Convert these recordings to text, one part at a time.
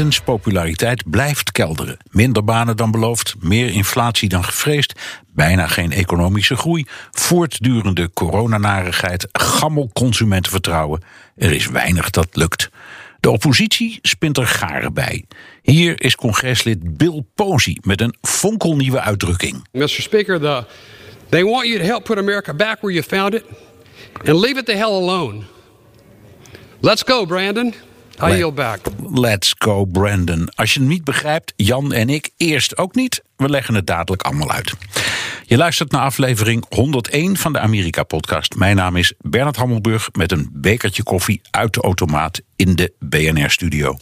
Bidens populariteit blijft kelderen. Minder banen dan beloofd, meer inflatie dan gevreesd, bijna geen economische groei, voortdurende coronanarigheid, gammel consumentenvertrouwen. Er is weinig dat lukt. De oppositie spint er garen bij. Hier is congreslid Bill Posey met een fonkelnieuwe uitdrukking. Mr. Speaker, the, they want you to help put America back where you found it and leave it the hell alone. Let's go, Brandon. Yield back. Let's go, Brandon. Als je het niet begrijpt, Jan en ik eerst ook niet. We leggen het dadelijk allemaal uit. Je luistert naar aflevering 101 van de Amerika-podcast. Mijn naam is Bernard Hammelburg met een bekertje koffie uit de automaat in de BNR-studio.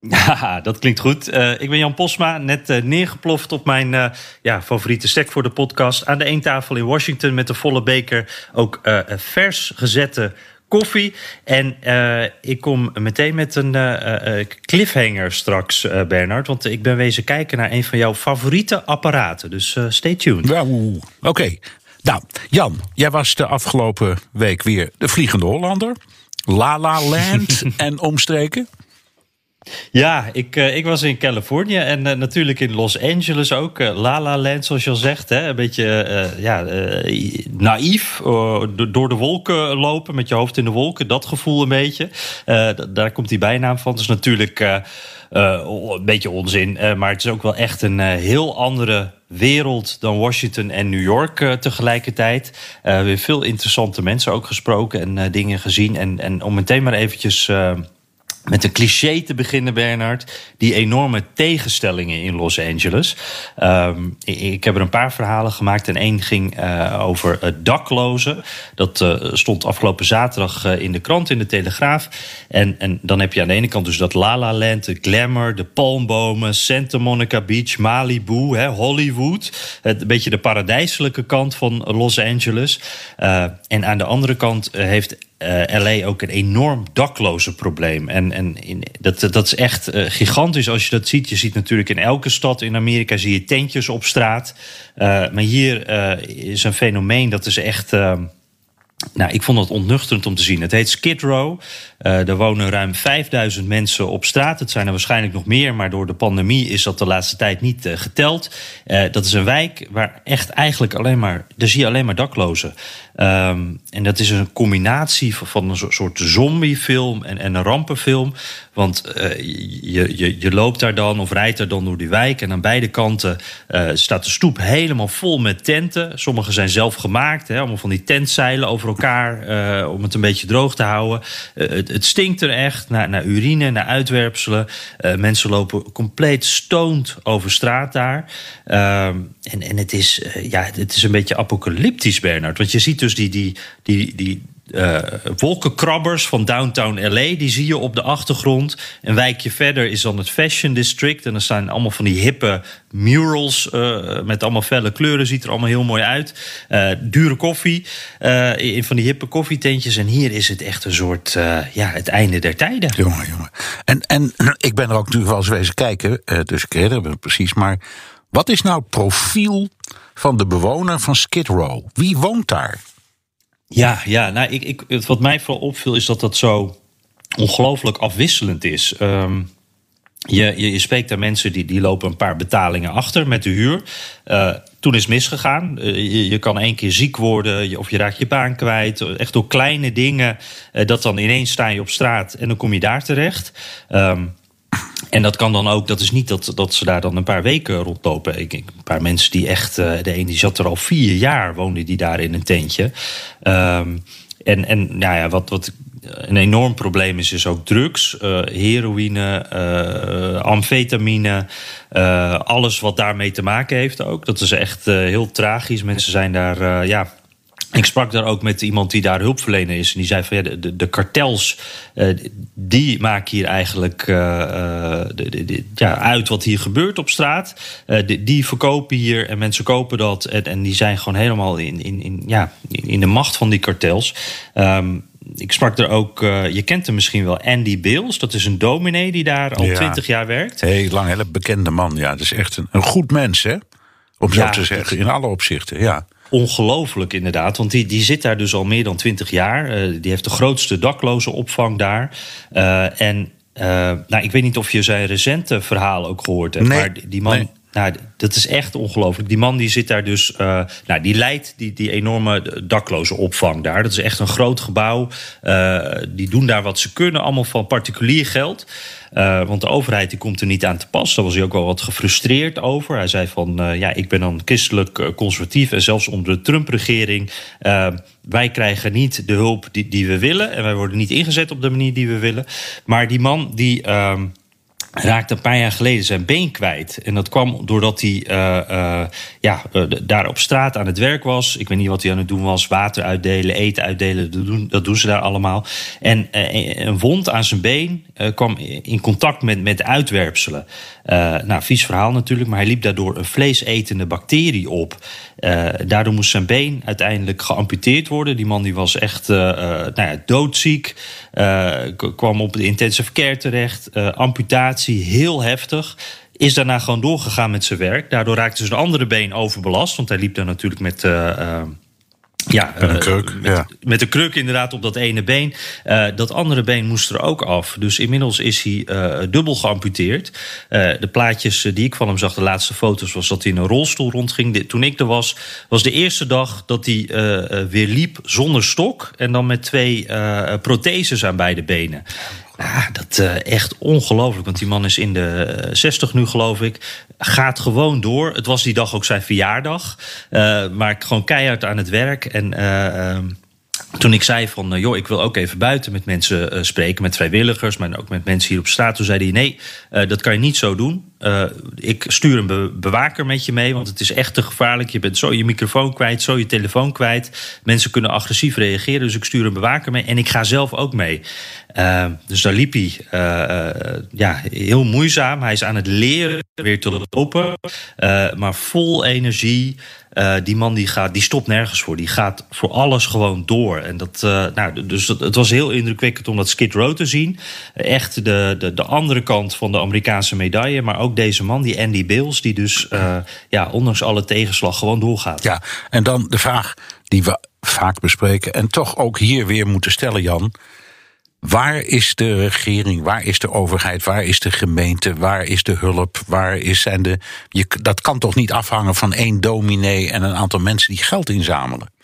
Ja, dat klinkt goed. Uh, ik ben Jan Posma, net uh, neergeploft op mijn uh, ja, favoriete stek voor de podcast. Aan de eentafel in Washington met de volle beker. Ook vers gezette koffie. En uh, ik kom meteen met een uh, cliffhanger straks, uh, Bernard. Want ik ben wezen kijken naar een van jouw favoriete apparaten. Dus stay tuned. Ja, Oké. Okay. Nou, Jan, jij was de afgelopen week weer de Vliegende Hollander. La La Land en omstreken. Ja, ik, uh, ik was in Californië en uh, natuurlijk in Los Angeles ook. Uh, La La Land, zoals je al zegt. Hè? Een beetje ja, naïef. door de wolken lopen met je hoofd in de wolken. Dat gevoel een beetje. daar komt die bijnaam van. Is natuurlijk een beetje onzin. maar het is ook wel echt een heel andere wereld dan Washington en New York tegelijkertijd. weer veel interessante mensen ook gesproken en dingen gezien. En, en om meteen maar eventjes met een cliché te beginnen, Bernard. Die enorme tegenstellingen in Los Angeles. Um, ik heb er een paar verhalen gemaakt. En één ging uh, over daklozen. Dat uh, stond afgelopen zaterdag in de krant, in de Telegraaf. En, en dan heb je aan de ene kant dus dat La La Land, de glamour, de palmbomen, Santa Monica Beach, Malibu, hè, Hollywood. Het, een beetje de paradijselijke kant van Los Angeles. en aan de andere kant heeft LA ook een enorm dakloze probleem. En, en in, dat, dat is echt uh, gigantisch als je dat ziet. Je ziet natuurlijk in elke stad in Amerika zie je tentjes op straat. Uh, maar hier is een fenomeen dat is echt nou, ik vond het ontnuchterend om te zien. Het heet Skid Row. Uh, er wonen ruim 5000 mensen op straat. Het zijn er waarschijnlijk nog meer, maar door de pandemie is dat de laatste tijd niet geteld. Dat is een wijk waar echt eigenlijk alleen maar. Daar zie je alleen maar daklozen. Um, en dat is een combinatie van, een soort zombiefilm en, en een rampenfilm. Want je, je, je loopt daar dan of rijdt daar dan door die wijk. En aan beide kanten staat de stoep helemaal vol met tenten. Sommige zijn zelf gemaakt, hè, allemaal van die tentzeilen over elkaar. Uh, om het een beetje droog te houden. Het, het, stinkt er echt naar, naar urine, naar uitwerpselen. Mensen lopen compleet stoned over straat daar. Ehm, en, en het, is, ja, het is een beetje apocalyptisch, Bernard. Want je ziet dus die, die, die, die, uh, wolkenkrabbers van downtown LA. Die zie je op de achtergrond. Een wijkje verder is dan het Fashion District. En er staan allemaal van die hippe murals uh, met allemaal felle kleuren. Ziet er allemaal heel mooi uit. Uh, dure koffie in van die hippe koffietentjes. En hier is het echt een soort, ja, het einde der tijden. Jongen, jongen. En, en ik ben er ook natuurlijk wel eens wezen kijken. dus ik herinner me precies. Maar wat is nou het profiel van de bewoner van Skid Row? Wie woont daar? Ja, ja nou, ik, ik, wat mij vooral opviel is dat dat zo ongelooflijk afwisselend is. Um, je, je, je, spreekt daar mensen die, die lopen een paar betalingen achter met de huur. Uh, toen is misgegaan. Uh, je, kan één keer ziek worden of je raakt je baan kwijt. Echt door kleine dingen. Uh, dat dan ineens sta je op straat en dan kom je daar terecht. Um, en dat kan dan ook, dat is niet dat, dat ze daar dan een paar weken rondlopen. Ik, een paar mensen die echt, uh, de een die zat er al vier jaar, woonde die daar in een tentje. Um, en, en nou ja, wat, wat een enorm probleem is, is ook drugs, uh, heroïne, uh, amfetamine, alles wat daarmee te maken heeft ook. Dat is echt heel tragisch. Mensen zijn daar ja, ik sprak daar ook met iemand die daar hulpverlener is. En die zei van ja, de, de kartels, uh, die maken hier eigenlijk uh, de, de, ja, uit wat hier gebeurt op straat. Die, die, verkopen hier en mensen kopen dat. En, en die zijn gewoon helemaal in, in, in, ja, in de macht van die kartels. Um, ik sprak er ook, uh, je kent hem misschien wel, Andy Bills. Dat is een dominee die daar al twintig jaar werkt. Heel lang, hele bekende man. Ja, dat is echt een, een goed mens, hè? Om zo te zeggen, in alle opzichten, ja ongelooflijk inderdaad. Want die, die zit daar dus al meer dan twintig jaar. Uh, die heeft de grootste dakloze opvang daar. Uh, en uh, nou, ik weet niet of je zijn recente verhaal ook gehoord hebt. Nee, maar die man. Nee. Nou, dat is echt ongelooflijk. Die man die zit daar dus. Uh, nou, die leidt die, die enorme dakloze opvang daar. Dat is echt een groot gebouw. Uh, die doen daar wat ze kunnen, allemaal van particulier geld. Uh, want de overheid die komt er niet aan te pas. Daar was hij ook wel wat gefrustreerd over. Hij zei van, ja, ik ben dan christelijk conservatief... en zelfs onder de Trump-regering... wij krijgen niet de hulp die, die we willen... en wij worden niet ingezet op de manier die we willen. Maar die man die... Raakte een paar jaar geleden zijn been kwijt. En dat kwam doordat hij uh, uh, ja, uh, daar op straat aan het werk was. Ik weet niet wat hij aan het doen was. Water uitdelen, eten uitdelen, dat doen, dat doen ze daar allemaal. En een wond aan zijn been kwam in contact met, met uitwerpselen. nou, vies verhaal natuurlijk, maar hij liep daardoor een vleesetende bacterie op. daardoor moest zijn been uiteindelijk geamputeerd worden. Die man die was echt nou ja, doodziek. Kwam op de intensive care terecht. amputatie heel heftig. Is daarna gewoon doorgegaan met zijn werk. Daardoor raakte zijn andere been overbelast. Want hij liep daar natuurlijk met. Uh, ja, met een kruk. met, ja. met een kruk inderdaad op dat ene been. Uh, dat andere been moest er ook af. Dus inmiddels is hij uh, dubbel geamputeerd. De plaatjes die ik van hem zag, de laatste foto's, was dat hij in een rolstoel rondging. Toen ik er was, was de eerste dag dat hij weer liep zonder stok. En dan met twee protheses aan beide benen. Ja, dat uh, echt ongelooflijk. Want die man is in de 60 nu, geloof ik. Gaat gewoon door. Het was die dag ook zijn verjaardag. Uh, maar gewoon keihard aan het werk. En uh, toen ik zei van, joh, ik wil ook even buiten met mensen spreken, met vrijwilligers, maar ook met mensen hier op straat. Toen zei hij, nee, dat kan je niet zo doen. Ik stuur een be bewaker met je mee, want het is echt te gevaarlijk. Je bent zo je microfoon kwijt, zo je telefoon kwijt. Mensen kunnen agressief reageren, dus ik stuur een bewaker mee. En ik ga zelf ook mee. dus daar liep hij ja, heel moeizaam. Hij is aan het leren weer te lopen, maar vol energie. Die man die gaat, die stopt nergens voor. Die gaat voor alles gewoon door. En dat, nou, dus het was heel indrukwekkend om dat Skid Row te zien. Echt de, de, de andere kant van de Amerikaanse medaille. Maar ook deze man, die Andy Bills, die dus uh, ja, ondanks alle tegenslag gewoon doorgaat. Ja, en dan de vraag die we vaak bespreken. En toch ook hier weer moeten stellen, Jan. Waar is de regering, waar is de overheid, waar is de gemeente, waar is de hulp, waar is zijn de. Je, dat kan toch niet afhangen van één dominee en een aantal mensen die geld inzamelen?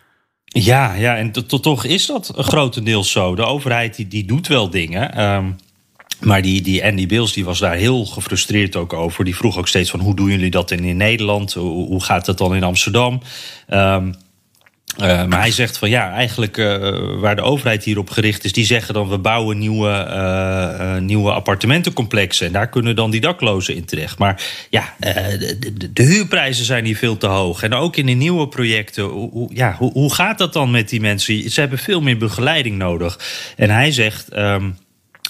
Ja, ja en toch is dat grotendeels zo. De overheid die, die doet wel dingen. Um, maar die, die Andy Bills die was daar heel gefrustreerd ook over. Die vroeg ook steeds van hoe doen jullie dat in, in Nederland? Hoe, hoe gaat het dan in Amsterdam? Um, uh, maar hij zegt van ja, eigenlijk uh, waar de overheid hierop gericht is, die zeggen dan we bouwen nieuwe, uh, nieuwe appartementencomplexen. En daar kunnen dan die daklozen in terecht. Maar ja, de, de, de, huurprijzen zijn hier veel te hoog. En ook in de nieuwe projecten, hoe, ja, hoe, hoe gaat dat dan met die mensen? Ze hebben veel meer begeleiding nodig. En hij zegt. Um,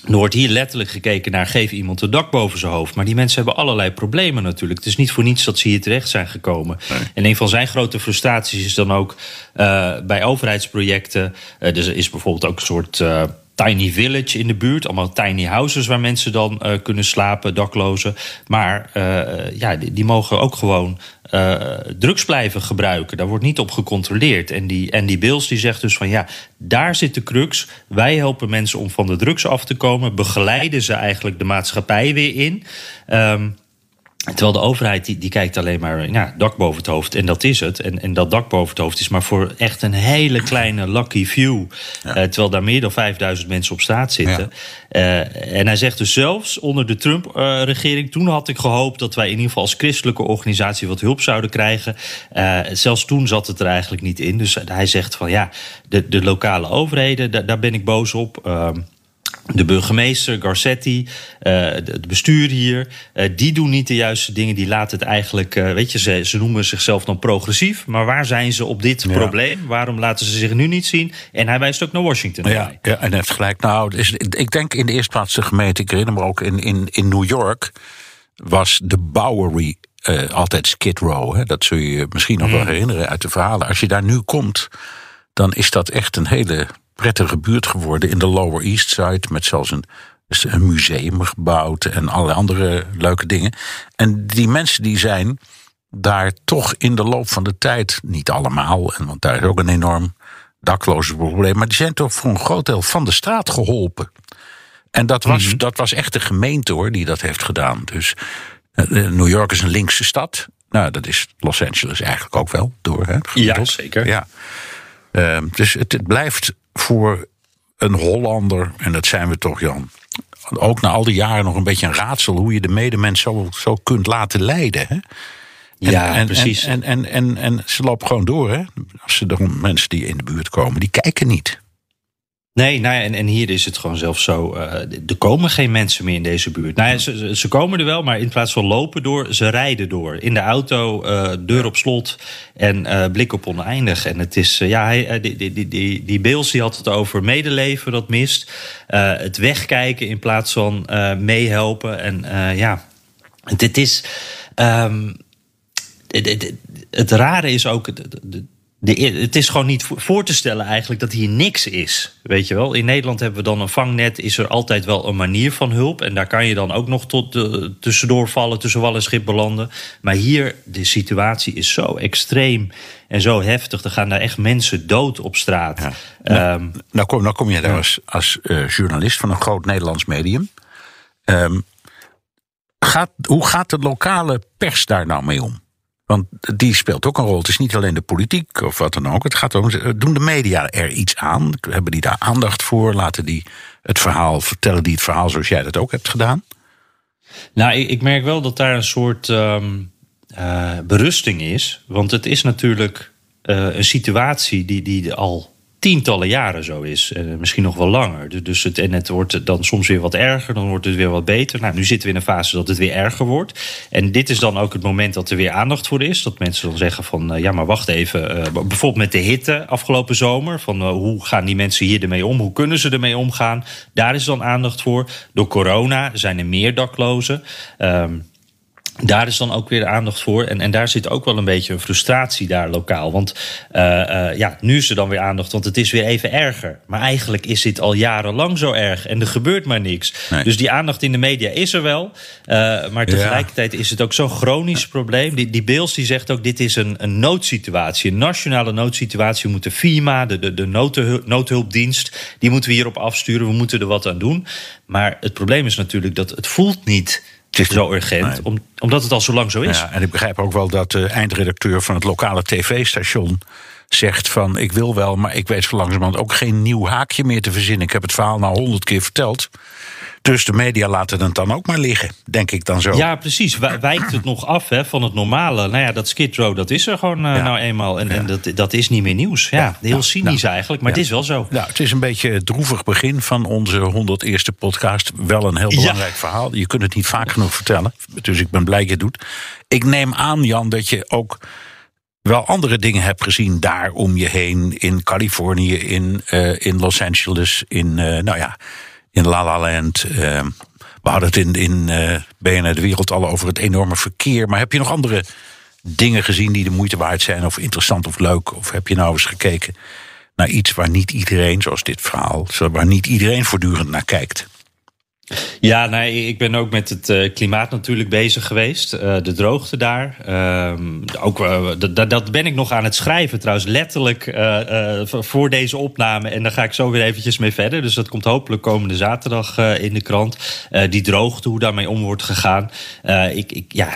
er wordt hier letterlijk gekeken naar geef iemand een dak boven zijn hoofd. Maar die mensen hebben allerlei problemen natuurlijk. Het is niet voor niets dat ze hier terecht zijn gekomen. Nee. En een van zijn grote frustraties is dan ook uh, bij overheidsprojecten. Uh, er is bijvoorbeeld ook een soort. Uh, tiny village in de buurt. Allemaal tiny houses waar mensen dan uh, kunnen slapen, daklozen. Maar uh, ja, die, die, mogen ook gewoon uh, drugs blijven gebruiken. Daar wordt niet op gecontroleerd. En die, en die Bills die zegt dus van ja, daar zit de crux. Wij helpen mensen om van de drugs af te komen. Begeleiden ze eigenlijk de maatschappij weer in. Um, Terwijl de overheid die, die kijkt alleen maar ja, dak boven het hoofd. En dat is het. En, en dat dak boven het hoofd is maar voor echt een hele kleine lucky view. Eh, terwijl daar meer dan 5000 mensen op straat zitten. Uh, en hij zegt dus zelfs onder de Trump-regering... toen had ik gehoopt dat wij in ieder geval als christelijke organisatie... wat hulp zouden krijgen. Uh, zelfs toen zat het er eigenlijk niet in. Dus hij zegt van ja, de, de lokale overheden, daar, daar ben ik boos op... De burgemeester, Garcetti, het bestuur hier, die doen niet de juiste dingen. Die laten het eigenlijk, weet je, ze, ze noemen zichzelf dan progressief. Maar waar zijn ze op dit probleem? Waarom laten ze zich nu niet zien? En hij wijst ook naar Washington. Ja, ja en hij heeft gelijk. Nou, is, ik denk in de eerste plaats de gemeente, ik herinner me ook in, in, in New York, was de Bowery uh, altijd Skid Row. Hè? Dat zul je je misschien nog wel herinneren uit de verhalen. Als je daar nu komt, dan is dat echt een hele prettige buurt geworden in de Lower East Side. Met zelfs een, een museum gebouwd en allerlei andere leuke dingen. En die mensen die zijn daar toch in de loop van de tijd, niet allemaal, en want daar is ook een enorm dakloze probleem, maar die zijn toch voor een groot deel van de straat geholpen. En dat was, Mhm. dat was echt de gemeente hoor, die dat heeft gedaan. Dus eh, New York is een linkse stad. Nou, dat is Los Angeles eigenlijk ook wel door. Hè, gemiddeld. zeker. Ja. Ehm, dus het, het blijft voor een Hollander, en dat zijn we toch, Jan. Ook na al die jaren nog een beetje een raadsel hoe je de medemens zo, zo kunt laten leiden. Hè? En- Ja, en, precies. En, en, en, en, ze lopen gewoon door. Hè? Als ze er mensen die in de buurt komen, die kijken niet. Nee, nou ja, en, en hier is het gewoon zelfs zo. eh, er komen geen mensen meer in deze buurt. Nou ja, ze, ze- komen er wel, maar in plaats van lopen door, ze rijden door. In de auto, eh, deur op slot en eh, blik op oneindig. En het is, ja, hij, die, die, die, die, Beels die had het over medeleven dat mist. Het wegkijken in plaats van eh, meehelpen. En ja, het is. ehm, het, het, het rare is ook. De- de, het is gewoon niet voor- te stellen eigenlijk dat hier niks is. Weet je wel? In Nederland hebben we dan een vangnet. Is er altijd wel een manier van hulp. En daar kan je dan ook nog tot eh, tussendoor vallen, tussen wal en schip belanden. Maar hier, de situatie is zo extreem en zo heftig. Er gaan daar echt mensen dood op straat. Ehm, Nou kom, nou kom je daar als, als eh, journalist van een groot Nederlands medium. Ehm, gaat, hoe gaat de lokale pers daar nou mee om? Want die speelt ook een rol. Het is niet alleen de politiek of wat dan ook. Het gaat om, doen de media er iets aan? Hebben die daar aandacht voor? Laten die het verhaal, vertellen die het verhaal zoals jij dat ook hebt gedaan? Nou, ik, merk wel dat daar een soort ehm, eh, berusting is. Want het is natuurlijk eh, een situatie die, die al tientallen jaren zo is. En misschien nog wel langer. Dus- Dus het, en het wordt dan soms weer wat erger, dan wordt het weer wat beter. Nou, nu zitten we in een fase dat het weer erger wordt. En dit is dan ook het moment dat er weer aandacht voor is. Dat mensen dan zeggen van, eh, ja, maar wacht even. eh, bijvoorbeeld met de hitte afgelopen zomer. Van eh, hoe gaan die mensen hier ermee om? Hoe kunnen ze ermee omgaan? Daar is dan aandacht voor. Door corona zijn er meer daklozen. Ehm, daar is dan ook weer aandacht voor. En, en daar zit ook wel een beetje een frustratie daar lokaal. Want eh, eh, ja, nu is er dan weer aandacht, want het is weer even erger. Maar eigenlijk is dit al jarenlang zo erg en er gebeurt maar niks. Nee. Dus die aandacht in de media is er wel. eh, maar tegelijkertijd is het ook zo'n chronisch probleem. Die, die Beels die zegt ook, dit is een, een noodsituatie. Een nationale noodsituatie. We moeten FIMA, de, de, de noodhul- noodhulpdienst... die moeten we hierop afsturen. We moeten er wat aan doen. Maar het probleem is natuurlijk dat het voelt niet zo urgent. nee. Om, omdat het al zo lang zo is. Ja, en ik begrijp ook wel dat de eindredacteur van het lokale tv-station zegt van ik wil wel, maar ik weet zo langzamerhand ook geen nieuw haakje meer te verzinnen. Ik heb het verhaal nou honderd keer verteld. Dus de media laten het dan ook maar liggen, denk ik dan zo. Ja, precies. Wij- Wijkt het nog af hè, van het normale. Nou ja, dat Skid Row, dat is er gewoon eh, Ja. nou eenmaal. En, en dat, dat is niet meer nieuws. Ja, heel cynisch Nou. eigenlijk, maar het is wel zo. Nou, het is een beetje het droevig begin van onze 101ste podcast. Wel een heel belangrijk verhaal. Je kunt het niet vaak genoeg vertellen. Dus ik ben blij dat je het doet. Ik neem aan, Jan, dat je ook wel andere dingen hebt gezien daar om je heen. In Californië, in, eh, in Los Angeles, in, eh, nou ja, in La La Land. eh, we hadden het in, in eh BNR De Wereld al over het enorme verkeer. Maar heb je nog andere dingen gezien die de moeite waard zijn? Of interessant of leuk? Of heb je nou eens gekeken naar iets waar niet iedereen, zoals dit verhaal... waar niet iedereen voortdurend naar kijkt? Ja, nee, ik ben ook met het uh, klimaat natuurlijk bezig geweest. Uh, de droogte daar. Uh, ook, dat, dat ben ik nog aan het schrijven trouwens. Letterlijk voor deze opname. En daar ga ik zo weer eventjes mee verder. Dus dat komt hopelijk komende zaterdag in de krant. die droogte, hoe daarmee om wordt gegaan. ik, ik, ja,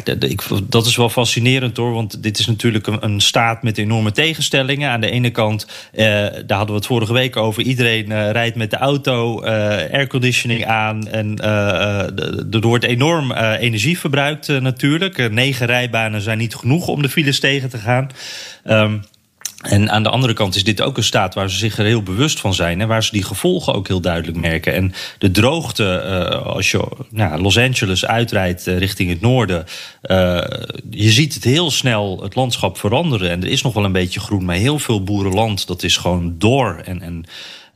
dat is wel fascinerend hoor. Want dit is natuurlijk een, een staat met enorme tegenstellingen. Aan de ene kant, daar hadden we het vorige week over. Iedereen rijdt met de auto, airconditioning aan... En en uh, er wordt enorm uh, energie verbruikt natuurlijk. negen rijbanen zijn niet genoeg om de files tegen te gaan. Um, en aan de andere kant is dit ook een staat waar ze zich er heel bewust van zijn. En waar ze die gevolgen ook heel duidelijk merken. En de droogte, als je nou, Los Angeles uitrijdt richting het noorden. je ziet het heel snel het landschap veranderen. En er is nog wel een beetje groen. Maar heel veel boerenland, dat is gewoon door. En, en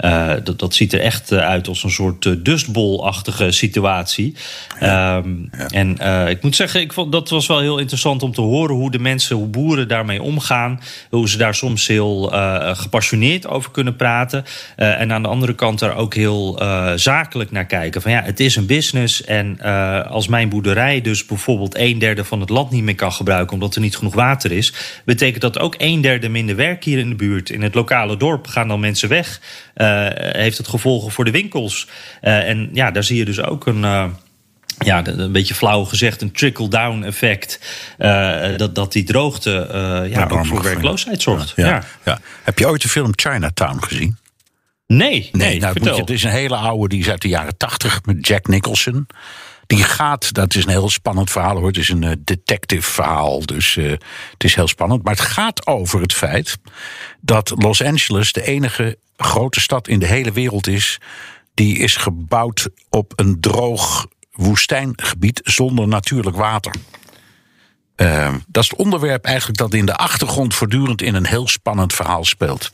uh, dat, dat ziet er echt eh, uit als een soort uh, dustbol-achtige situatie. Ja. Um, ja. En uh, ik moet zeggen, ik vond, dat was wel heel interessant om te horen hoe de mensen, hoe boeren daarmee omgaan. Hoe ze daar soms heel gepassioneerd over kunnen praten. en aan de andere kant daar ook heel zakelijk naar kijken. Van ja, het is een business. En als mijn boerderij dus bijvoorbeeld een derde van het land niet meer kan gebruiken omdat er niet genoeg water is, betekent dat ook een derde minder werk hier in de buurt. In het lokale dorp gaan dan mensen weg. Uh, heeft het gevolgen voor de winkels. Uh, en ja, daar zie je dus ook een. Uh, ja, een beetje flauw gezegd, een trickle-down effect. dat, dat die droogte ja, ook voor werkloosheid zorgt. Ja, ja. ja, Heb je ooit de film Chinatown gezien? Nee, nee, nee nou, je, het is een hele oude, die is uit de jaren tachtig met Jack Nicholson. Die gaat, dat is een heel spannend verhaal hoor. Het is een uh, detective verhaal, dus het is heel spannend. Maar het gaat over het feit dat Los Angeles de enige grote stad in de hele wereld is. Die is gebouwd op een droog woestijngebied zonder natuurlijk water. Uh, dat is het onderwerp eigenlijk dat in de achtergrond voortdurend in een heel spannend verhaal speelt.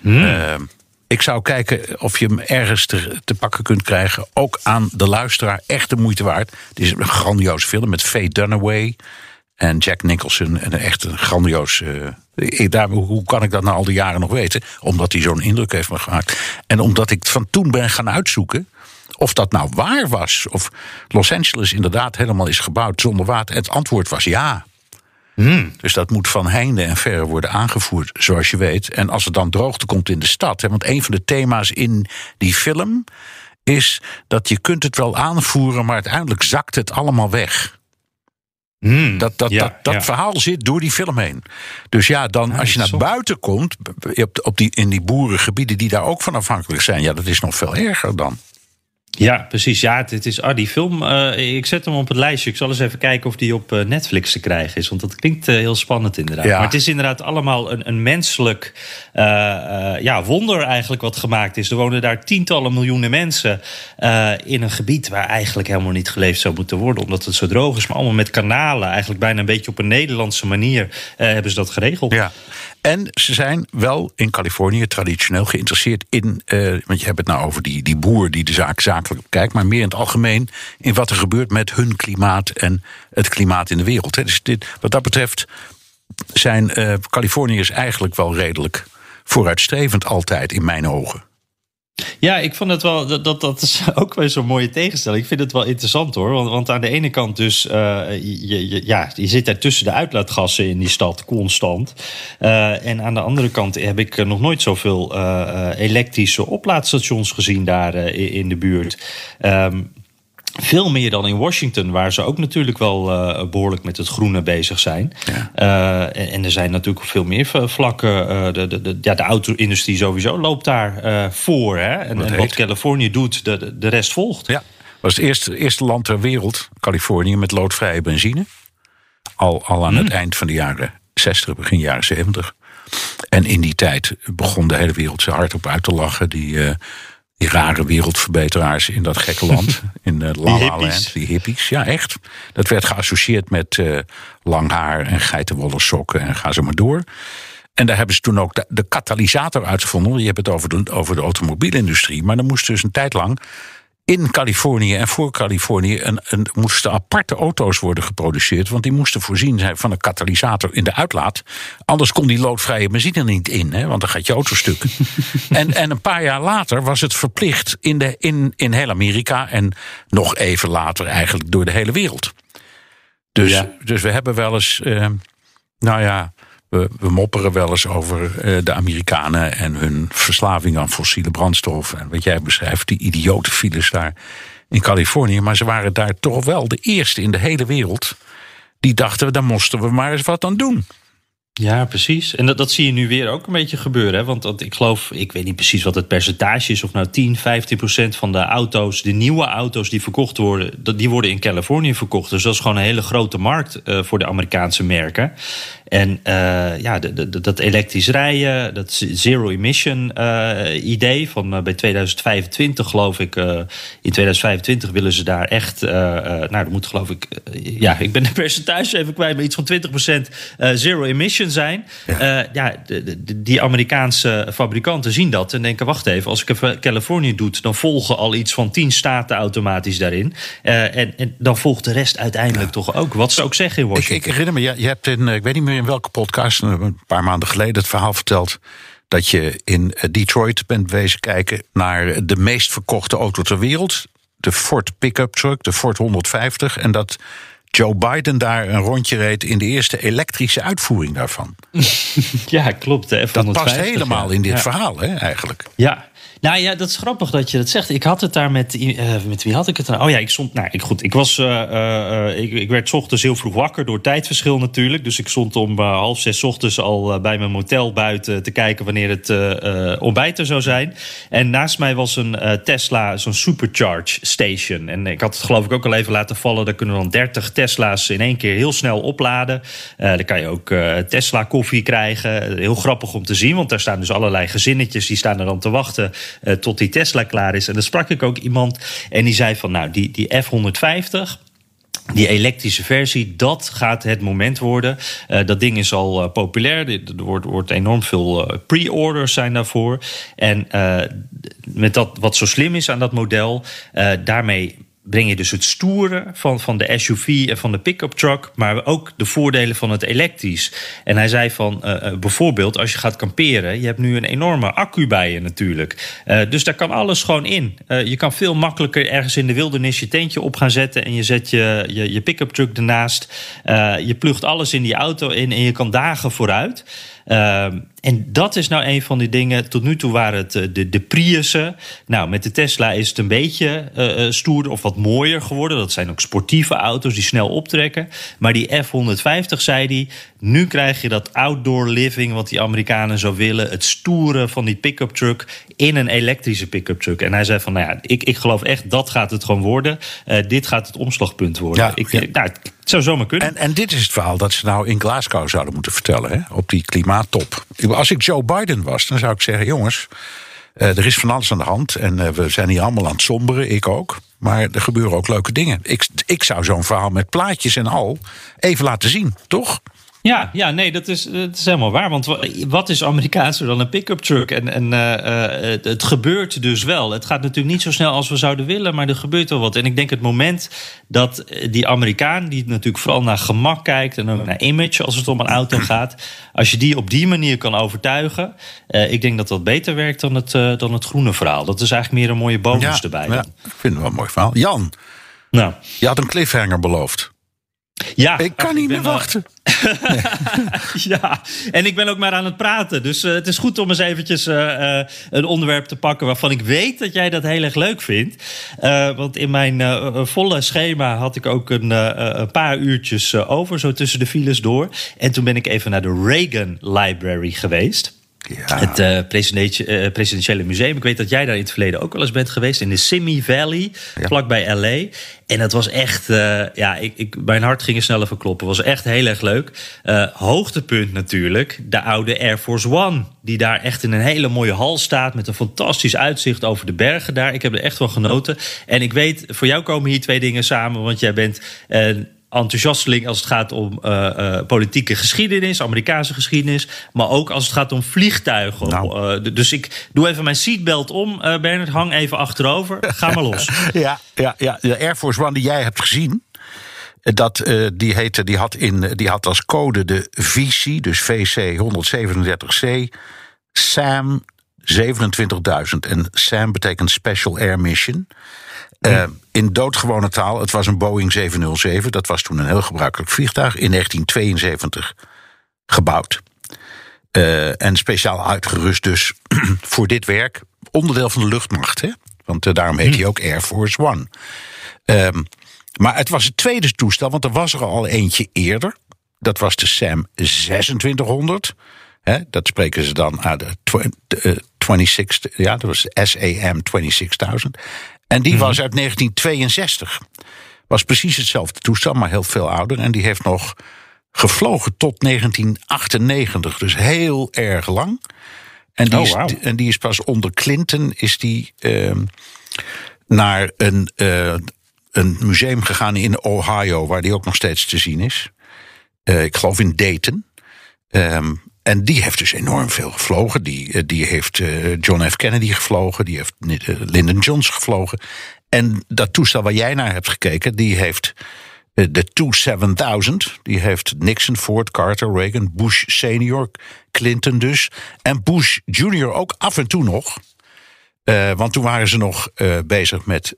Hmm. Uh, ik zou kijken of je hem ergens te, te, pakken kunt krijgen. Ook aan de luisteraar. Echt de moeite waard. Het is een grandioos film met Faye Dunaway en Jack Nicholson. En echt een grandioos. Uh, ik, daar, hoe kan ik dat na al die jaren nog weten? Omdat hij zo'n indruk heeft me gemaakt. En omdat ik van toen ben gaan uitzoeken. Of dat nou waar was. Of Los Angeles inderdaad helemaal is gebouwd zonder water. Het antwoord was ja. Hmm. Dus dat moet van heinde en verre worden aangevoerd, zoals je weet. En als er dan droogte komt in de stad. Hè, want een van de thema's in die film is dat je kunt het wel aanvoeren, maar uiteindelijk zakt het allemaal weg. Hmm. Dat, dat, dat, dat verhaal zit door die film heen. Dus ja, dan als je naar buiten komt, op, op die, in die boerengebieden die daar ook van afhankelijk zijn, ja, dat is nog veel erger dan. Ja, precies. Ja, het is, ah, die film, uh, ik zet hem op het lijstje. Ik zal eens even kijken of die op uh, Netflix te krijgen is. Want dat klinkt uh, heel spannend inderdaad. Ja. Maar het is inderdaad allemaal een, een menselijk ja, wonder eigenlijk wat gemaakt is. Er wonen daar tientallen miljoenen mensen in een gebied... waar eigenlijk helemaal niet geleefd zou moeten worden. Omdat het zo droog is. Maar allemaal met kanalen. Eigenlijk bijna een beetje op een Nederlandse manier hebben ze dat geregeld. Ja. En ze zijn wel in Californië traditioneel geïnteresseerd in. Uh, want je hebt het nou over die, die boer die de zaak zakelijk bekijkt. Maar meer in het algemeen in wat er gebeurt met hun klimaat en het klimaat in de wereld. Dus dit, wat dat betreft zijn uh, Californiërs eigenlijk wel redelijk vooruitstrevend altijd in mijn ogen. Ja, ik vond het wel, dat, dat, dat is ook wel zo'n mooie tegenstelling. Ik vind het wel interessant hoor. Want, want aan de ene kant dus, uh, je, je, ja, je zit daar tussen de uitlaatgassen in die stad constant. Uh, en aan de andere kant heb ik nog nooit zoveel uh, elektrische oplaadstations gezien daar in de buurt. Um, veel meer dan in Washington, waar ze ook natuurlijk wel uh, behoorlijk met het groene bezig zijn. Ja. Uh, en, en, er zijn natuurlijk veel meer vlakken. Uh, de, de, de, ja, de auto-industrie sowieso loopt daar voor. Hè? En, wat, en wat Californië doet, de, de rest volgt. Ja, was het eerste, eerste land ter wereld, Californië, met loodvrije benzine. Al, al aan het hmm. eind van de jaren 60, begin jaren 70. En in die tijd begon de hele wereld zo hard op uit te lachen. Die die rare wereldverbeteraars in dat gekke land. in uh, La La Land, die hippies. Ja, echt. Dat werd geassocieerd met uh, lang haar en geitenwolle sokken en ga zo maar door. En daar hebben ze toen ook de, de katalysator uitgevonden. Je hebt het over de, over de automobielindustrie. Maar dan moest dus een tijd lang in Californië en voor Californië een, een, moesten aparte auto's worden geproduceerd. Want die moesten voorzien zijn van een katalysator in de uitlaat. Anders kon die loodvrije benzine niet in, hè, want dan gaat je auto stuk. en, en een paar jaar later was het verplicht in, de, in, in heel Amerika en nog even later eigenlijk door de hele wereld. Dus, dus we hebben wel eens, uh, nou ja, we, mopperen wel eens over uh, de Amerikanen en hun verslaving aan fossiele brandstoffen. En wat jij beschrijft, die idiote files daar in Californië. Maar ze waren daar toch wel de eerste in de hele wereld die dachten, daar moesten we maar eens wat aan doen. Ja, precies. En dat, dat zie je nu weer ook een beetje gebeuren. Hè? Want, ik geloof, ik weet niet precies wat het percentage is, of nou 10, 15 procent van de auto's, de nieuwe auto's die verkocht worden, die worden in Californië verkocht. Dus dat is gewoon een hele grote markt uh, voor de Amerikaanse merken. En uh, ja, de, de, dat elektrisch rijden, dat zero emission uh, idee van bij 2025 geloof ik. in 2025 willen ze daar echt, nou dat moet geloof ik, ja ik ben de percentage even kwijt, maar iets van 20% zero emission zijn. Ja, ja de, die Amerikaanse fabrikanten zien dat en denken: wacht even, als ik even Californië doe, dan volgen al iets van 10 staten automatisch daarin. En, en, dan volgt de rest uiteindelijk ja. toch ook. Wat ze ook zeggen in Washington. Ik, ik herinner me, je, je hebt in, ik weet niet meer in welke podcast, een paar maanden geleden, het verhaal verteld dat je in Detroit bent wezen kijken naar de meest verkochte auto ter wereld. De Ford pick-up truck, de Ford 150. En dat Joe Biden daar een rondje reed in de eerste elektrische uitvoering daarvan. Ja, klopt. De F-150, dat past helemaal in dit ja. verhaal, hè, eigenlijk. Ja, nou ja, dat is grappig dat je dat zegt. Ik had het daar met. Uh, met wie had ik het? Nou? Oh ja, ik stond. Nou, ik, goed. Ik was. Uh, uh, ik, ik, werd ochtends heel vroeg wakker door tijdverschil natuurlijk. Dus ik stond om half zes ochtends al bij mijn motel buiten te kijken wanneer het ontbijt er zou zijn. En naast mij was een Tesla, zo'n supercharge station. En ik had het geloof ik ook al even laten vallen. Daar kunnen dan 30 Tesla's in één keer heel snel opladen. dan kan je ook Tesla koffie krijgen. Heel grappig om te zien, want daar staan dus allerlei gezinnetjes die staan er dan te wachten uh, tot die Tesla klaar is. En dan sprak ik ook iemand en die zei van nou, die, die F-150. Die elektrische versie, dat gaat het moment worden. Uh, dat ding is al uh, populair. Er wordt, wordt enorm veel pre-orders zijn daarvoor. En met dat wat zo slim is aan dat model, daarmee breng je dus het stoeren van, van de SUV en van de pick-up truck, maar ook de voordelen van het elektrisch. En hij zei van uh, bijvoorbeeld als je gaat kamperen, je hebt nu een enorme accu bij je natuurlijk. Uh, dus daar kan alles gewoon in. Je kan veel makkelijker ergens in de wildernis je tentje op gaan zetten en je zet je, je, je pick-up truck ernaast. je plugt alles in die auto in en je kan dagen vooruit. Uh, en dat is nou een van die dingen. Tot nu toe waren het de, de Priussen. Nou, met de Tesla is het een beetje uh, stoerder of wat mooier geworden. Dat zijn ook sportieve auto's die snel optrekken. Maar die F-150, zei hij, nu krijg je dat outdoor living wat die Amerikanen zo willen. Het stoeren van die pick-up truck in een elektrische pick-up truck. En hij zei van, nou ja, ik, ik geloof echt dat gaat het gewoon worden. Uh, dit gaat het omslagpunt worden. Ja, ik, ja. Nou, het zou zomaar kunnen. En, en dit is het verhaal dat ze nou in Glasgow zouden moeten vertellen, hè, op die klimaattop. Als ik Joe Biden was, dan zou ik zeggen: jongens, uh, er is van alles aan de hand. En uh, we zijn hier allemaal aan het somberen, ik ook. Maar er gebeuren ook leuke dingen. Ik, ik zou zo'n verhaal met plaatjes en al even laten zien, toch? Ja, ja, nee, dat is, dat is helemaal waar. Want wat is Amerikaanser dan een pick-up truck? En, en uh, het, het, gebeurt dus wel. Het gaat natuurlijk niet zo snel als we zouden willen, maar er gebeurt wel wat. En ik denk het moment dat die Amerikaan, die natuurlijk vooral naar gemak kijkt en ook naar image als het om een auto gaat, als je die op die manier kan overtuigen, uh, ik denk dat dat beter werkt dan het, uh, dan het groene verhaal. Dat is eigenlijk meer een mooie bonus ja, erbij. Ja, ik vind het wel een mooi verhaal. Jan, nou. je had een cliffhanger beloofd. Ja, ik kan niet meer wachten. ja, en ik ben ook maar aan het praten. Dus uh, het is goed om eens eventjes uh, uh, een onderwerp te pakken waarvan ik weet dat jij dat heel erg leuk vindt. want in mijn volle schema had ik ook een, een paar uurtjes over, zo tussen de files door. En toen ben ik even naar de Reagan Library geweest. Ja. Het uh, presidentiële museum. Ik weet dat jij daar in het verleden ook wel eens bent geweest. In de Simi Valley, ja. vlakbij LA. En dat was echt, uh, ja, ik, ik, mijn hart ging er sneller verkloppen. was echt heel erg leuk. Hoogtepunt natuurlijk, de oude Air Force One. Die daar echt in een hele mooie hal staat. Met een fantastisch uitzicht over de bergen daar. Ik heb er echt van genoten. En ik weet, voor jou komen hier twee dingen samen. Want jij bent enthousiasteling als het gaat om uh, politieke geschiedenis, Amerikaanse geschiedenis. Maar ook als het gaat om vliegtuigen. Nou. dus ik doe even mijn seatbelt om, Bernard. Hang even achterover. Ga maar los. ja, ja, ja, de Air Force One die jij hebt gezien. Dat, die, heette, die, had in, die had als code de VC, dus VC 137C, SAM 27.000. En SAM betekent Special Air Mission. Uh, in doodgewone taal, het was een Boeing 707. Dat was toen een heel gebruikelijk vliegtuig. In 1972 gebouwd. Uh, en speciaal uitgerust dus voor dit werk. Onderdeel van de luchtmacht, hè? Want uh, daarom heet hm. hij ook Air Force One. Um, maar het was het tweede toestel, want er was er al eentje eerder. Dat was de SAM 2600. Hè, dat spreken ze dan uit de 26, ja, dat was SAM 26000. En die mhm. was uit 1962. Was precies hetzelfde toestel, maar heel veel ouder. En die heeft nog gevlogen tot 1998. Dus heel erg lang. En die, oh, is, en die is pas onder Clinton is die, uh, naar een, uh, een museum gegaan in Ohio, waar die ook nog steeds te zien is. Uh, ik geloof in Dayton. Um, en die heeft dus enorm veel gevlogen. Die, eh, die heeft eh, John F. Kennedy gevlogen. Die heeft eh, Lyndon Johnson gevlogen. En dat toestel waar jij naar hebt gekeken, die heeft de 27000. Die heeft Nixon, Ford, Carter, Reagan, Bush senior, Clinton dus. En Bush junior ook af en toe nog. want toen waren ze nog bezig met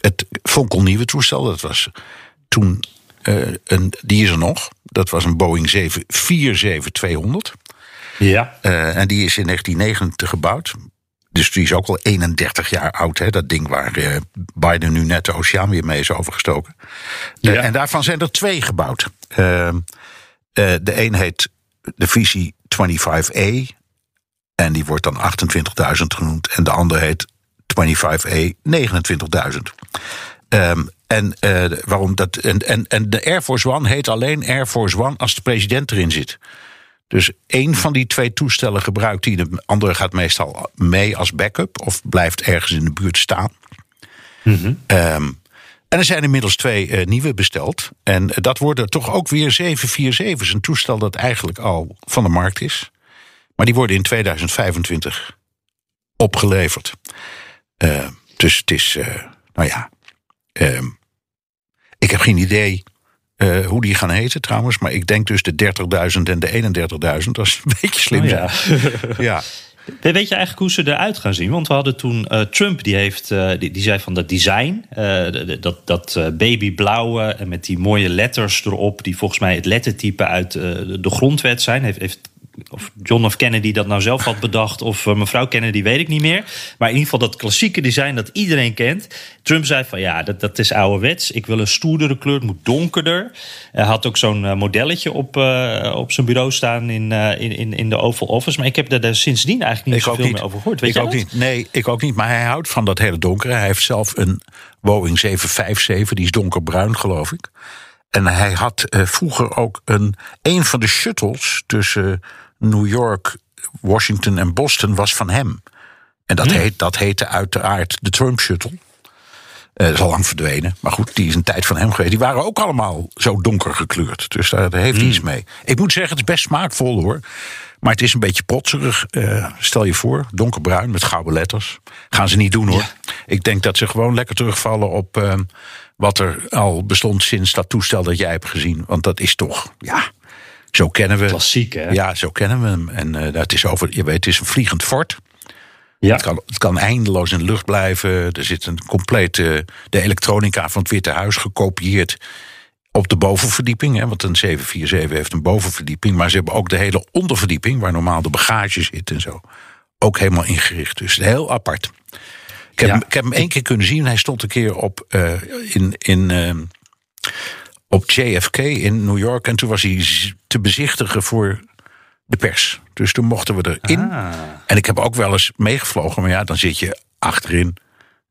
het fonkelnieuwe toestel. Dat was toen een, die is er nog. Dat was een Boeing 747-200. Ja. Uh, en die is in 1990 gebouwd. Dus die is ook al 31 jaar oud, hè, dat ding waar uh, Biden nu net de oceaan weer mee is overgestoken. Uh, ja. En daarvan zijn er twee gebouwd. De een heet de Visie 25A. En die wordt dan 28.000 genoemd. En de andere heet 25A 29.000. Um, en, uh, waarom dat, en, en, en de Air Force One heet alleen Air Force One als de president erin zit. Dus één van die twee toestellen gebruikt hij, de andere gaat meestal mee als backup of blijft ergens in de buurt staan. Mm -hmm. um, en er zijn inmiddels twee uh, nieuwe besteld. En dat worden toch ook weer 747's. Een toestel dat eigenlijk al van de markt is. Maar die worden in 2025 opgeleverd. Uh, dus het is, uh, nou ja, Ehm, ik heb geen idee uh, hoe die gaan heten trouwens. Maar ik denk dus de 30.000 en de 31.000. Dat is een beetje slim. Oh, ja. ja. Weet je eigenlijk hoe ze eruit gaan zien? Want we hadden toen uh, Trump, die, heeft, uh, die, die, zei van dat design, uh, dat, dat babyblauwe en met die mooie letters erop, die volgens mij het lettertype uit de grondwet zijn, heeft, heeft of John of Kennedy dat nou zelf had bedacht, of uh, mevrouw Kennedy, weet ik niet meer. Maar in ieder geval dat klassieke design dat iedereen kent. Trump zei van ja, dat, dat is ouderwets. Ik wil een stoerdere kleur, het moet donkerder. Hij had ook zo'n uh, modelletje op, uh, op zijn bureau staan in, in, in de Oval Office. Maar ik heb daar sindsdien eigenlijk niet zoveel meer over gehoord. Weet ik ook niet. Nee, ik ook niet. Maar hij houdt van dat hele donkere. Hij heeft zelf een Boeing 757, die is donkerbruin, geloof ik. En hij had vroeger ook een, een van de shuttles tussen New York, Washington en Boston was van hem. En dat, hmm. heet, dat heette uiteraard de Trump Shuttle. Uh, dat is al lang verdwenen. Maar goed, die is een tijd van hem geweest. Die waren ook allemaal zo donker gekleurd. Dus daar, heeft hij hmm. iets mee. Ik moet zeggen, het is best smaakvol hoor. Maar het is een beetje protserig. Uh, stel je voor, donkerbruin met gouden letters. Gaan ze niet doen hoor. Ik denk dat ze gewoon lekker terugvallen op uh, wat er al bestond sinds dat toestel dat jij hebt gezien. Want dat is toch, ja, zo kennen we. Klassiek, hè? Ja, zo kennen we hem. En uh, het is over, je weet, het is een vliegend fort. Ja. Het, kan, het kan eindeloos in de lucht blijven. Er zit een complete. de elektronica van het Witte Huis gekopieerd. op de bovenverdieping. Hè, want een 747 heeft een bovenverdieping. Maar ze hebben ook de hele onderverdieping. waar normaal de bagage zit en zo. ook helemaal ingericht. Dus heel apart. Ik heb, hem, ik heb hem één keer kunnen zien. Hij stond een keer op. Uh, in. in op JFK in New York. En toen was hij te bezichtigen voor de pers. Dus toen mochten we erin. Ah. En ik heb ook wel eens meegevlogen. Maar ja, dan zit je achterin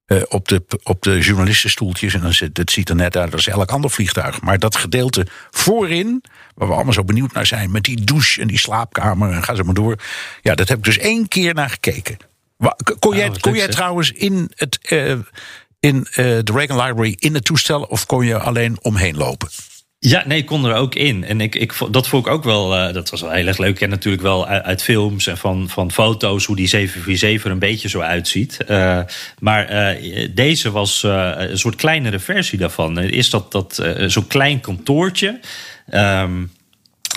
uh, op, de, op de journalistenstoeltjes. En dan zit, het ziet er net uit als elk ander vliegtuig. Maar dat gedeelte voorin, waar we allemaal zo benieuwd naar zijn... met die douche en die slaapkamer en ga zo maar door. Ja, dat heb ik dus één keer naar gekeken. Kon jij, oh, kon jij trouwens in het... Uh, in uh, de Reagan Library in het toestel of kon je alleen omheen lopen? Ja, nee, ik kon er ook in. En ik, ik, dat vond ik ook wel, uh, dat was wel heel erg leuk. En natuurlijk wel uit, films en van, van foto's hoe die 747 er een beetje zo uitziet. Uh, maar deze was een soort kleinere versie daarvan. Is dat, dat zo'n klein kantoortje. Um,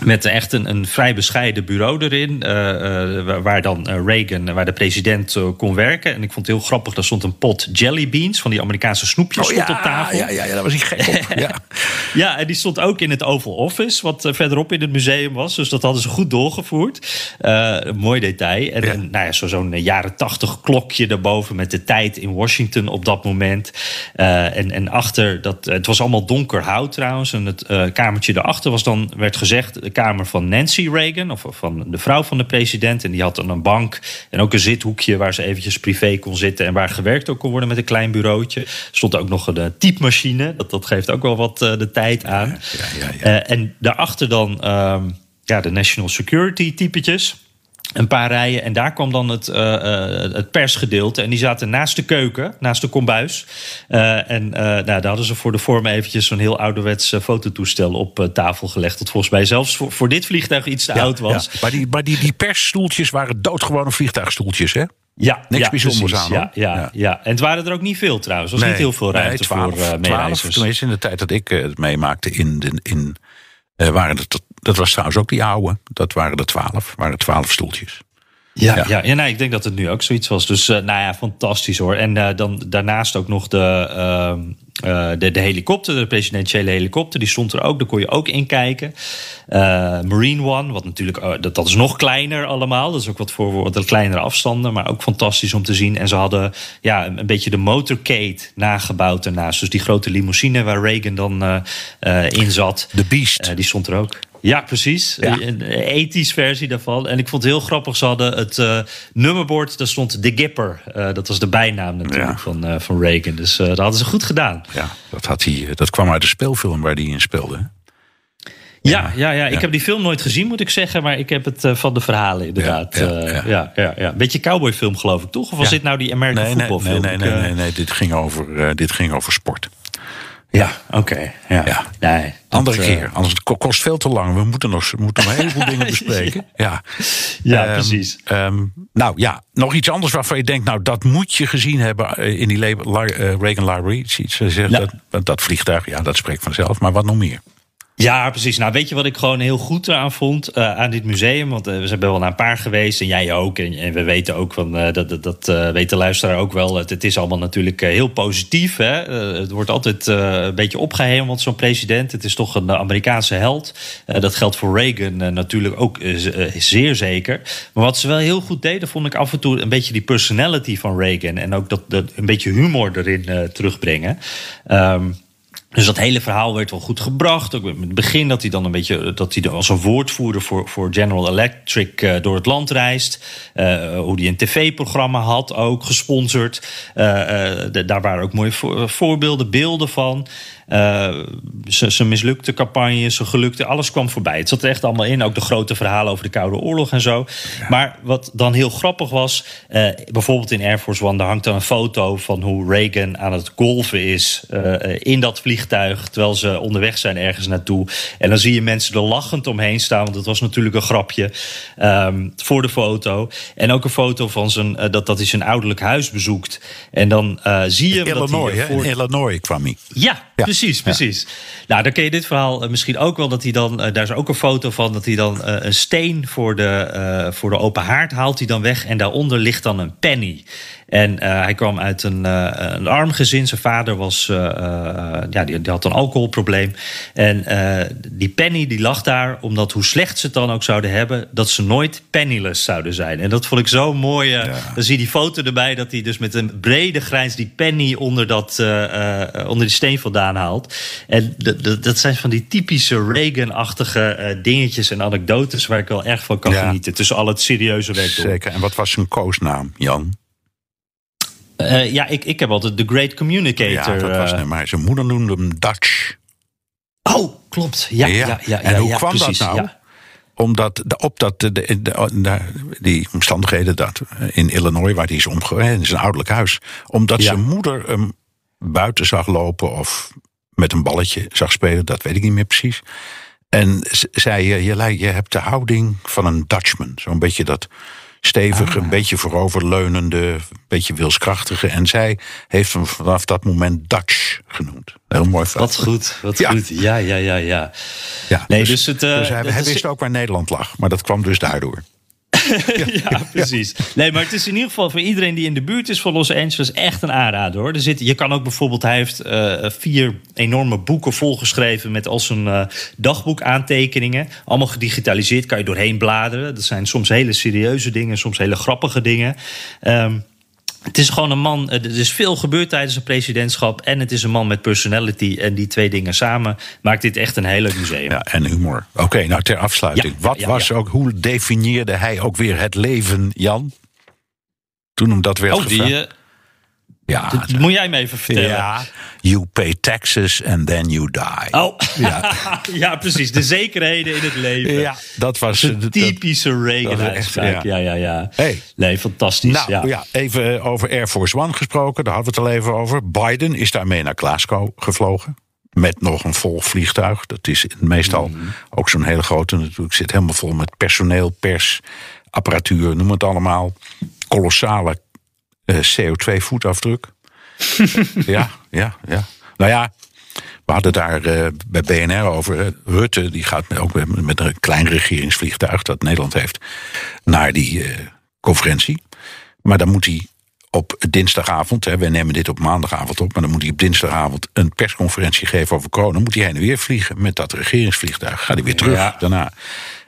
met echt een, een vrij bescheiden bureau erin. Uh, uh, waar dan uh, Reagan, waar de president kon werken. En ik vond het heel grappig, daar stond een pot jelly beans van die Amerikaanse snoepjes oh, ja, op tafel. Ja, ja, ja, daar was hij gek op. ja. ja, en die stond ook in het Oval Office, wat verderop in het museum was. Dus dat hadden ze goed doorgevoerd. mooi detail. En, Ja. en nou ja, zo- zo'n jaren tachtig klokje daarboven met de tijd in Washington op dat moment. en, en achter dat, het was allemaal donker hout trouwens. En het eh, kamertje daarachter was dan, werd gezegd, de kamer van Nancy Reagan, of van de vrouw van de president. En die had dan een bank en ook een zithoekje waar ze eventjes privé kon zitten en waar gewerkt ook kon worden met een klein bureautje. Er stond ook nog een eh, typemachine. Dat, dat geeft ook wel wat eh, de tijd aan. ja, ja, ja. Eh, en daarachter dan ehm, ja, de national security typetjes. Een paar rijen. En daar kwam dan het, eh, eh, het persgedeelte. En die zaten naast de keuken, naast de kombuis. Eh, en nou, daar hadden ze voor de vorm eventjes zo'n heel ouderwets fototoestel op tafel gelegd. Dat volgens mij zelfs voor, voor dit vliegtuig iets te oud was. Ja. Maar, die, maar die, die persstoeltjes waren doodgewone vliegtuigstoeltjes, hè? Ja, Niks ja, bijzonders precies. aan, Ja, ja, Ja. En het waren er ook niet veel trouwens. Er was niet heel veel ruimte nee, 12, voor uh, 12, meereizigers. tenminste in de tijd dat ik het meemaakte in, de, in eh, waren het, dat was trouwens ook die oude, dat waren er twaalf, waren twaalf stoeltjes. Ja, Ja. ja. ja, nee, ik denk dat het nu ook zoiets was. Dus eh, nou ja, fantastisch hoor. En eh, dan daarnaast ook nog de, ehm, eh, de, de helikopter, de presidentiële helikopter. Die stond er ook, daar kon je ook in kijken. Eh, Marine One, wat natuurlijk, dat, dat is nog kleiner allemaal. Dat is ook wat voor wat kleinere afstanden, maar ook fantastisch om te zien. En ze hadden ja, een, een beetje de motorcade nagebouwd ernaast. Dus die grote limousine waar Reagan dan eh, eh, in zat. De Beast. Die stond er ook. Ja, precies. Ja. Een ethisch versie daarvan. En ik vond het heel grappig. Ze hadden het eh, nummerbord, daar stond De Gipper. Eh, dat was de bijnaam natuurlijk Ja. van, eh, van Reagan. Dus dat hadden ze goed gedaan. ja, dat, had hij, dat kwam uit de speelfilm waar hij in speelde. Ja, ja, ja. ik Ja. heb die film nooit gezien, moet ik zeggen. Maar ik heb het van de verhalen inderdaad. Ja, Ja, ja, ja, ja. Beetje cowboyfilm geloof ik, toch? Of was dit nou die American Nee, nee, Football nee, film? nee, nee, eh, nee, nee, dit ging over, eh, dit ging over sport. Ja, oké. ja. Ja. Nee, Andere eh, keer, anders kost veel te lang. We moeten nog, moeten nog een heleboel dingen bespreken. Ja, Ja, Ehm, precies. ehm, nou ja, nog iets anders waarvan je denkt, nou dat moet je gezien hebben eh, in die eh, Reagan Library. Ze ze zegt Ja. dat, dat vliegtuig, ja, dat spreekt vanzelf. Maar wat nog meer? Ja, precies. Nou, weet je wat ik gewoon heel goed eraan vond eh, aan dit museum? Want eh, we zijn wel naar een paar geweest en jij ook. En, we weten ook van eh, dat, dat, dat weet de luisteraar ook wel. Het, is allemaal natuurlijk heel positief. Hè? Het wordt altijd een beetje opgehemeld, zo'n president. Het is toch een Amerikaanse held. Dat geldt voor Reagan natuurlijk ook zeer zeker. Maar wat ze wel heel goed deden, vond ik af en toe een beetje die personality van Reagan. En ook dat, dat een beetje humor erin terugbrengen. Ehm, dus dat hele verhaal werd wel goed gebracht. Ook in het begin dat hij dan een beetje dat hij als een woordvoerder voor, voor General Electric eh, door het land reist. Eh, hoe hij een tv-programma had, ook gesponsord. Eh, eh, daar waren ook mooie vo- voorbeelden, beelden van. Eh, zijn mislukte campagne, zijn gelukte, alles kwam voorbij. Het zat er echt allemaal in. Ook de grote verhalen over de Koude Oorlog en zo. Maar wat dan heel grappig was, eh, bijvoorbeeld in Air Force One, daar hangt dan een foto van hoe Reagan aan het golven is eh, in dat vliegtuig, terwijl ze onderweg zijn ergens naartoe. En dan zie je mensen er lachend omheen staan, want dat was natuurlijk een grapje ehm, voor de foto. En ook een foto van zijn, dat, dat hij zijn ouderlijk huis bezoekt. En dan zie je dat Illinois, hij In Illinois kwam hij. ja, Ja. precies, precies. Nou, dan ken je dit verhaal eh, misschien ook wel. Dat hij dan, eh, daar is ook een foto van, dat hij dan eh, een steen voor de, voor de open haard haalt hij dan weg. En daaronder ligt dan een penny. En eh, hij kwam uit een, eh, een arm gezin. Zijn vader was, eh, ja, die, die had een alcoholprobleem. En die penny die lag daar, omdat hoe slecht ze het dan ook zouden hebben, dat ze nooit penniless zouden zijn. En dat vond ik zo mooi. Dan zie je die foto erbij dat hij dus met een brede grijns die penny onder, dat, onder die steen vandaan haalt. En dat zijn van die typische Reagan-achtige dingetjes en anekdotes waar ik wel erg van kan Ja. genieten. Tussen al het serieuze werk. Zeker. En wat was zijn koosnaam, Jan? Eh, ja, ik, ik heb altijd The Great Communicator. Ja, dat was eh, hem. Maar zijn moeder noemde hem Dutch. Oh, klopt. Ja, ja, ja. ja, en hoe kwam precies, dat nou? ja. Omdat de, op dat, de, de, de- de- die omstandigheden dat eh, in Illinois, waar hij is omgegaan, in zijn ouderlijk huis. Omdat zijn moeder hem buiten zag lopen of met een balletje zag spelen, dat weet ik niet meer precies. En zei je, je, je hebt de houding van een Dutchman. Zo'n beetje dat stevige, Ah. een beetje vooroverleunende, een beetje wilskrachtige. En zij heeft hem vanaf dat moment Dutch genoemd. Heel mooi verhaal. Wat goed, wat Ja. goed. Ja, ja, ja, ja. Ja, Nee, dus het, eh, dus hij, is- wist ook waar Nederland lag, maar dat kwam dus daardoor. ja, precies. Nee, maar het is in ieder geval voor iedereen die in de buurt is van Los Angeles echt een aanrader hoor. Zit, je kan ook bijvoorbeeld, hij heeft eh, vier enorme boeken volgeschreven met al zijn eh, dagboekaantekeningen. Allemaal gedigitaliseerd, kan je doorheen bladeren. Dat zijn soms hele serieuze dingen, soms hele grappige dingen. Ehm, het is gewoon een man. eh, Er is veel gebeurd tijdens zijn presidentschap. En het is een man met personality. En die twee dingen samen maakt dit echt een heel leuk museum. Ja, en humor. Oké, nou ter afsluiting. Ja, Wat ja, was ja. ook, hoe definieerde hij ook weer het leven, Jan? Toen hem dat werd Oh, die. Eh, ja, dat moet jij me even vertellen. ja, you pay taxes and then you die. Oh, Ja. ja. precies. De zekerheden in het leven. Ja, dat was Een eh, typische Reagan-uitspraak. Ja, ja, ja. Hey. Nee, fantastisch. Nou ja. ja. even over Air Force One gesproken. Daar hadden we het al even over. Biden is daarmee naar Glasgow gevlogen. Met nog een vol vliegtuig. Dat is meestal Mhm. ook zo'n hele grote natuurlijk. Zit helemaal vol met personeel, pers, apparatuur, noem het allemaal. Kolossale eh, CO2-voetafdruk. ja, ja, ja. Nou ja, we hadden daar eh, bij BNR over. eh, Rutte die gaat met- ook met, een klein regeringsvliegtuig dat Nederland heeft naar die eh, conferentie. Maar dan moet hij op dinsdagavond, hè, wij nemen dit op maandagavond op, maar dan moet hij op dinsdagavond een persconferentie geven over corona. Dan moet hij heen en weer vliegen met dat regeringsvliegtuig. Gaat hij weer terug Ja. daarna.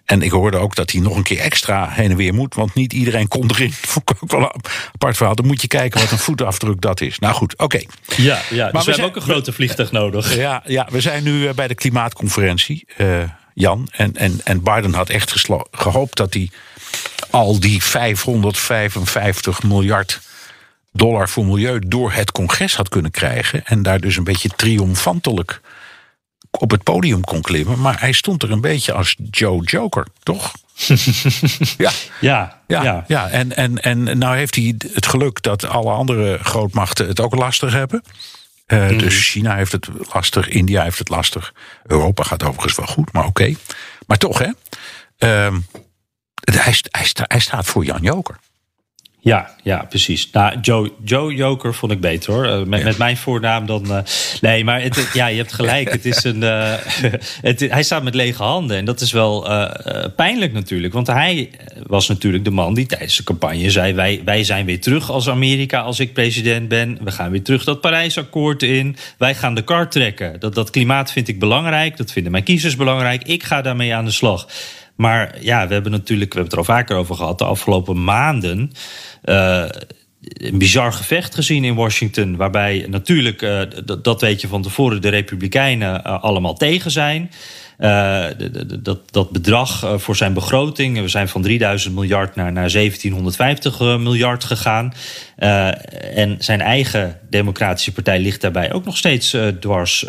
En ik hoorde ook dat hij nog een keer extra heen en weer moet, want niet iedereen kon erin. Vond ik ook wel een apart verhaal. Dan moet je kijken wat een voetafdruk dat is. Nou goed, oké. Ja, ja. Dus we we, hebben zijn- ook een grote vliegtuig nodig. Ja, ja, we zijn nu eh, bij de klimaatconferentie, eh, Jan. En, en, en Biden had echt geslo- gehoopt dat hij al die 555 miljard dollar voor milieu door het congres had kunnen krijgen. En daar dus een beetje triomfantelijk op het podium kon klimmen. Maar hij stond er een beetje als Joe Joker, toch? ja. Ja, Ja, ja. ja. En, en, en nou heeft hij het geluk dat alle andere grootmachten het ook lastig hebben. Eh, Mhm. Dus China heeft het lastig, India heeft het lastig. Europa gaat overigens wel goed, maar oké. Maar toch, hè? Ehm, hij, st- hij, sta- hij staat voor Jan Joker. Ja, ja, precies. Nou, Joe, Joe Joker vond ik beter hoor. Eh, met, met mijn voornaam dan. eh, nee, maar het, ja, je hebt gelijk. Het is een, eh, het, hij staat met lege handen. En dat is wel pijnlijk natuurlijk. Want hij was natuurlijk de man die tijdens de campagne zei: wij, wij zijn weer terug als Amerika als ik president ben. We gaan weer terug dat Parijsakkoord in. Wij gaan de kar trekken. Dat, dat klimaat vind ik belangrijk. Dat vinden mijn kiezers belangrijk. Ik ga daarmee aan de slag. Maar ja, we hebben natuurlijk, we hebben het er al vaker over gehad, de afgelopen maanden. Eh, een bizar gevecht gezien in Washington. Waarbij natuurlijk, eh, dat weet je van tevoren, de Republikeinen eh, allemaal tegen zijn. Dat, dat bedrag voor zijn begroting, we zijn van 3000 miljard naar, naar 1750 eh, miljard gegaan. En zijn eigen Democratische Partij ligt daarbij ook nog steeds dwars.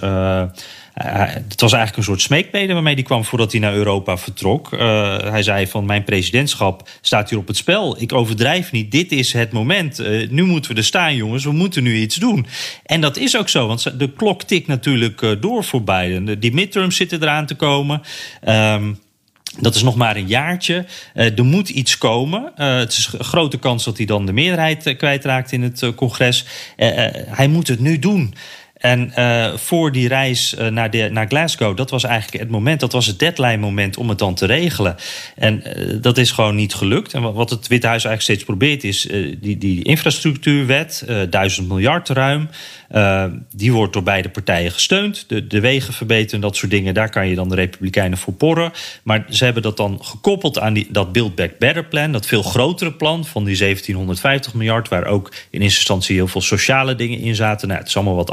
Eh, het was eigenlijk een soort smeekbede waarmee hij kwam voordat hij naar Europa vertrok. Eh, hij zei van mijn presidentschap staat hier op het spel. Ik overdrijf niet, dit is het moment. Eh, nu moeten we er staan jongens, we moeten nu iets doen. En dat is ook zo, want de klok tikt natuurlijk door voor Biden. De- Die midterms zitten eraan te komen. Ehm dat is nog maar een jaartje. Er moet iets komen. Het is een grote kans dat hij dan de meerderheid kwijtraakt in het congres. Hij moet het nu doen. En eh, voor die reis eh, naar, de, naar Glasgow, dat was eigenlijk het moment, dat was het deadline moment om het dan te regelen. En eh, dat is gewoon niet gelukt. En wat- het Witte Huis eigenlijk steeds probeert, is die, die infrastructuurwet, duizend miljard ruim. die wordt door beide partijen gesteund. De, wegen verbeteren, en dat soort dingen, daar kan je dan de Republikeinen voor porren. Maar ze hebben dat dan gekoppeld aan die, dat Build Back Better plan, dat veel grotere plan van die 1750 miljard, waar ook in eerste instantie heel veel sociale dingen in zaten. Nou, het is allemaal wat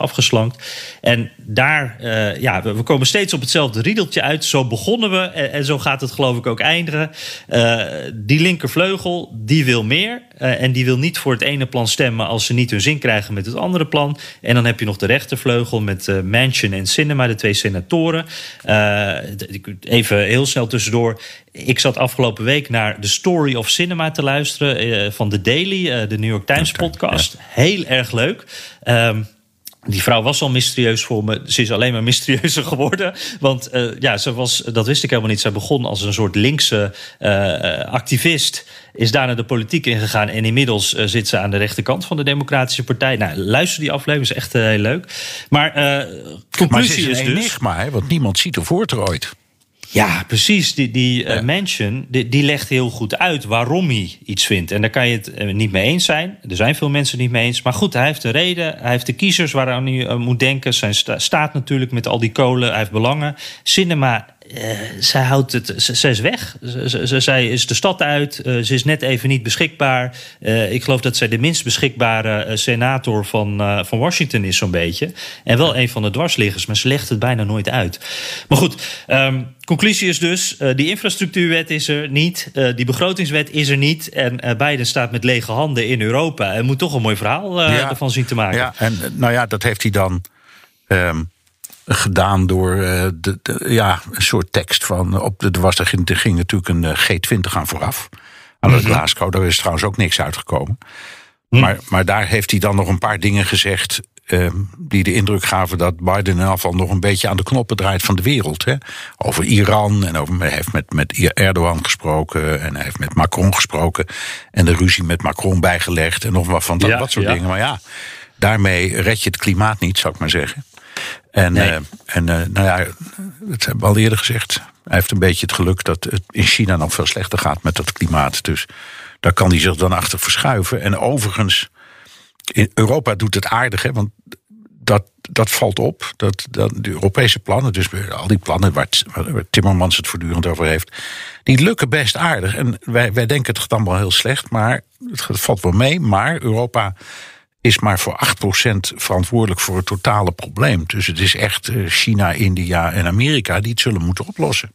En daar, eh, ja, we, we komen steeds op hetzelfde riedeltje uit. Zo begonnen we en, en zo gaat het geloof ik ook eindigen. Eh, die linkervleugel, die wil meer. eh, en die wil niet voor het ene plan stemmen als ze niet hun zin krijgen met het andere plan. En dan heb je nog de rechtervleugel met Manchin en Sinema, de twee senatoren. Ik- even heel snel tussendoor. Ik zat afgelopen week naar The Story of Cinema te luisteren van The Daily, de New York Times podcast. Heel erg leuk. Ehm, die vrouw was al mysterieus voor me. Ze is alleen maar mysterieuzer geworden. Want uh, ja, ze was, dat wist ik helemaal niet. Zij begon als een soort linkse uh, activist. Is daar naar de politiek ingegaan. En inmiddels uh, zit ze aan de rechterkant van de Democratische Partij. Nou, luister die aflevering, is echt heel leuk. Maar conclusie maar is, is, dus. enigma, hè? want niemand ziet er voort er ooit. Ja, precies. Die, die uh, Mansion die, die, legt heel goed uit waarom hij iets vindt. En daar kan je het uh, niet mee eens zijn. Er zijn veel mensen niet mee eens. Maar goed, hij heeft een reden. Hij heeft de kiezers waaraan hij uh, moet denken. Zijn sta staat natuurlijk met al die kolen. Hij heeft belangen. Cinema uh, zij houdt het, zij is weg. Zij is de stad uit. Uh, ze is net even niet beschikbaar. Uh, ik geloof dat zij de minst beschikbare senator van, van Washington is, zo'n beetje. En wel een van de dwarsliggers, maar ze legt het bijna nooit uit. Maar goed, um, conclusie is dus: die infrastructuurwet is er niet. die begrotingswet is er niet. En Biden staat met lege handen in Europa. En moet toch een mooi verhaal ja, ervan zien te maken. Ja, en nou ja, dat heeft hij dan. Um gedaan door uh, de, de, ja, een soort tekst van. Op de, er, was, er, ging, er ging natuurlijk een G20 aan vooraf. Aan het -hmm. Glasgow, daar is trouwens ook niks uitgekomen. Mm. Maar, maar daar heeft hij dan nog een paar dingen gezegd. Uh, die de indruk gaven dat Biden in afval nog een beetje aan de knoppen draait van de wereld. Hè? Over Iran en over, hij heeft met, met Erdogan gesproken en hij heeft met Macron gesproken. En de ruzie met Macron bijgelegd en nog wat van dat, ja, dat soort ja. dingen. Maar ja, daarmee red je het klimaat niet, zou ik maar zeggen. En, nee. uh, en uh, nou ja, dat hebben we al eerder gezegd. Hij heeft een beetje het geluk dat het in China nog veel slechter gaat met dat klimaat. Dus daar kan hij zich dan achter verschuiven. En overigens, in Europa doet het aardig, hè, want dat, dat valt op. Dat, dat de Europese plannen, dus al die plannen waar, waar Timmermans het voortdurend over heeft, die lukken best aardig. En wij, wij denken het gaat allemaal heel slecht, maar het valt wel mee. Maar Europa is maar voor 8% verantwoordelijk voor het totale probleem. Dus het is echt China, India en Amerika die het zullen moeten oplossen.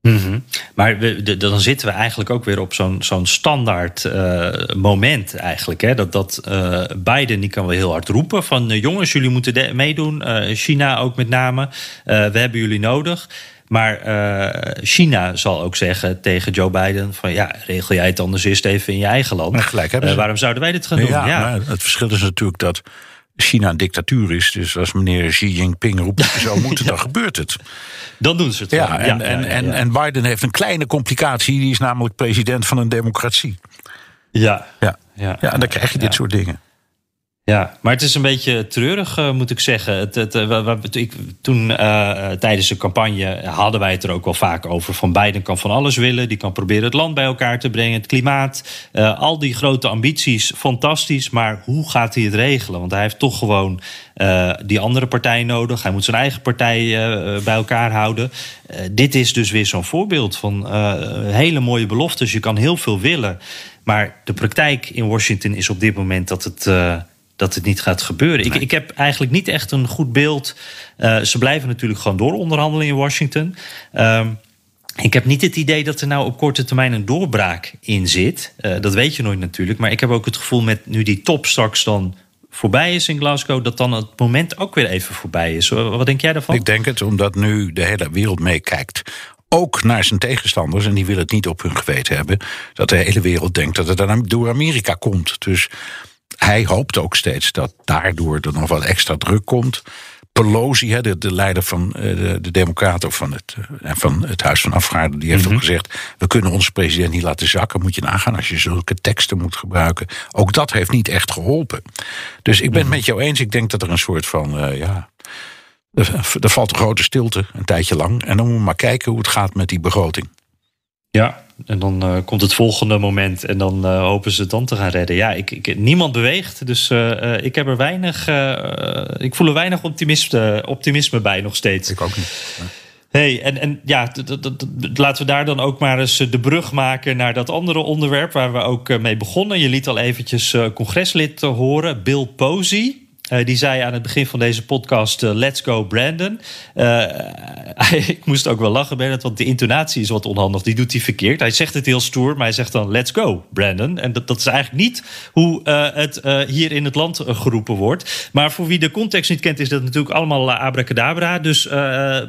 -hmm. Maar dan zitten we eigenlijk ook weer op zo'n zo'n standaard uh, moment eigenlijk. Hè? Dat, dat uh, Biden die kan wel heel hard roepen van... Jongens, jullie moeten meedoen. China ook met name. we hebben jullie nodig. Maar uh, China zal ook zeggen tegen Joe Biden: van ja, regel jij het anders eerst even in je eigen land. gelijk hebben uh, waarom zouden wij dit gaan doen? Ja, ja. het verschil is natuurlijk dat China een dictatuur is. Dus als meneer Xi Jinping roept dat zo moet, ja. dan gebeurt het. Dan doen ze het. Ja, en, ja, en, en, en Biden heeft een kleine complicatie. Die is namelijk president van een democratie. Ja. Ja, ja, ja en dan krijg je dit soort dingen. Ja, maar het is een beetje treurig, uh, moet ik zeggen. Het, het, uh, ik, toen uh, tijdens de campagne hadden wij het er ook wel vaak over. Van Biden kan van alles willen. Die kan proberen het land bij elkaar te brengen. Het klimaat. al die grote ambities, fantastisch. Maar hoe gaat hij het regelen? Want hij heeft toch gewoon die andere partij nodig. Hij moet zijn eigen partij bij elkaar houden. dit is dus weer zo'n voorbeeld van hele mooie beloftes. Je kan heel veel willen. Maar de praktijk in Washington is op dit moment dat het dat het niet gaat gebeuren. Nee. Ik, ik heb eigenlijk niet echt een goed beeld. Uh, ze blijven natuurlijk gewoon door onderhandelen in Washington. Um, ik heb niet het idee dat er nou op korte termijn een doorbraak in zit. Uh, dat weet je nooit natuurlijk. Maar ik heb ook het gevoel met nu die top straks dan voorbij is in Glasgow, dat dan het moment ook weer even voorbij is. Wat denk jij daarvan? Ik denk het omdat nu de hele wereld meekijkt. Ook naar zijn tegenstanders, en die willen het niet op hun geweten hebben, dat de hele wereld denkt dat het dan door Amerika komt. Dus hij hoopt ook steeds dat daardoor er nog wat extra druk komt. Pelosi, de, de leider van de, de Democraten van het, van het Huis van Afgevaardigden, die heeft mm -hmm. ook gezegd: we kunnen onze president niet laten zakken. Moet je nagaan als je zulke teksten moet gebruiken. Ook dat heeft niet echt geholpen. Dus ik ben het met jou eens. Ik denk dat er een soort van uh, ja. Er valt een grote stilte een tijdje lang. En dan moeten we maar kijken hoe het gaat met die begroting. Ja, en dan uh, komt het volgende moment en dan uh, hopen ze het dan te gaan redden. Ja, ik, ik niemand beweegt, dus uh, ik heb er weinig. ik voel er weinig optimisme, optimisme bij nog steeds. Ik ook niet. Hey, en, en ja, laten we daar dan ook maar eens de brug maken naar dat andere onderwerp waar we ook mee begonnen. Je liet al eventjes congreslid horen, Bill Posey. Uh, die zei aan het begin van deze podcast: uh, Let's go, Brandon. Uh, ik moest ook wel lachen, Bernard, want de intonatie is wat onhandig. Die doet hij verkeerd. Hij zegt het heel stoer, maar hij zegt dan: Let's go, Brandon. En dat, dat is eigenlijk niet hoe het hier in het land geroepen wordt. Maar voor wie de context niet kent, is dat natuurlijk allemaal abracadabra. Dus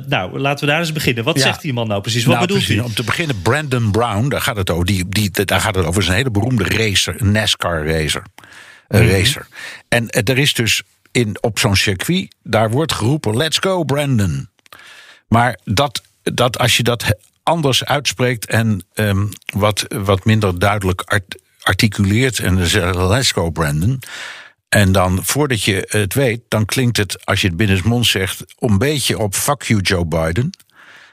nou, laten we daar eens beginnen. Wat ja. zegt die man nou precies? Wat nou, bedoelt precies, hij? Om te beginnen, Brandon Brown, daar gaat het over. Die, die, daar gaat het over zijn hele beroemde racer, NASCAR racer. Uh, mm -hmm. racer. En uh, er is dus in, op zo'n circuit, daar wordt geroepen: Let's go, Brandon. Maar dat, dat als je dat anders uitspreekt en um, wat, wat minder duidelijk art, articuleert en zegt: Let's go, Brandon. En dan voordat je het weet, dan klinkt het, als je het binnen mond zegt, een beetje op fuck you Joe Biden.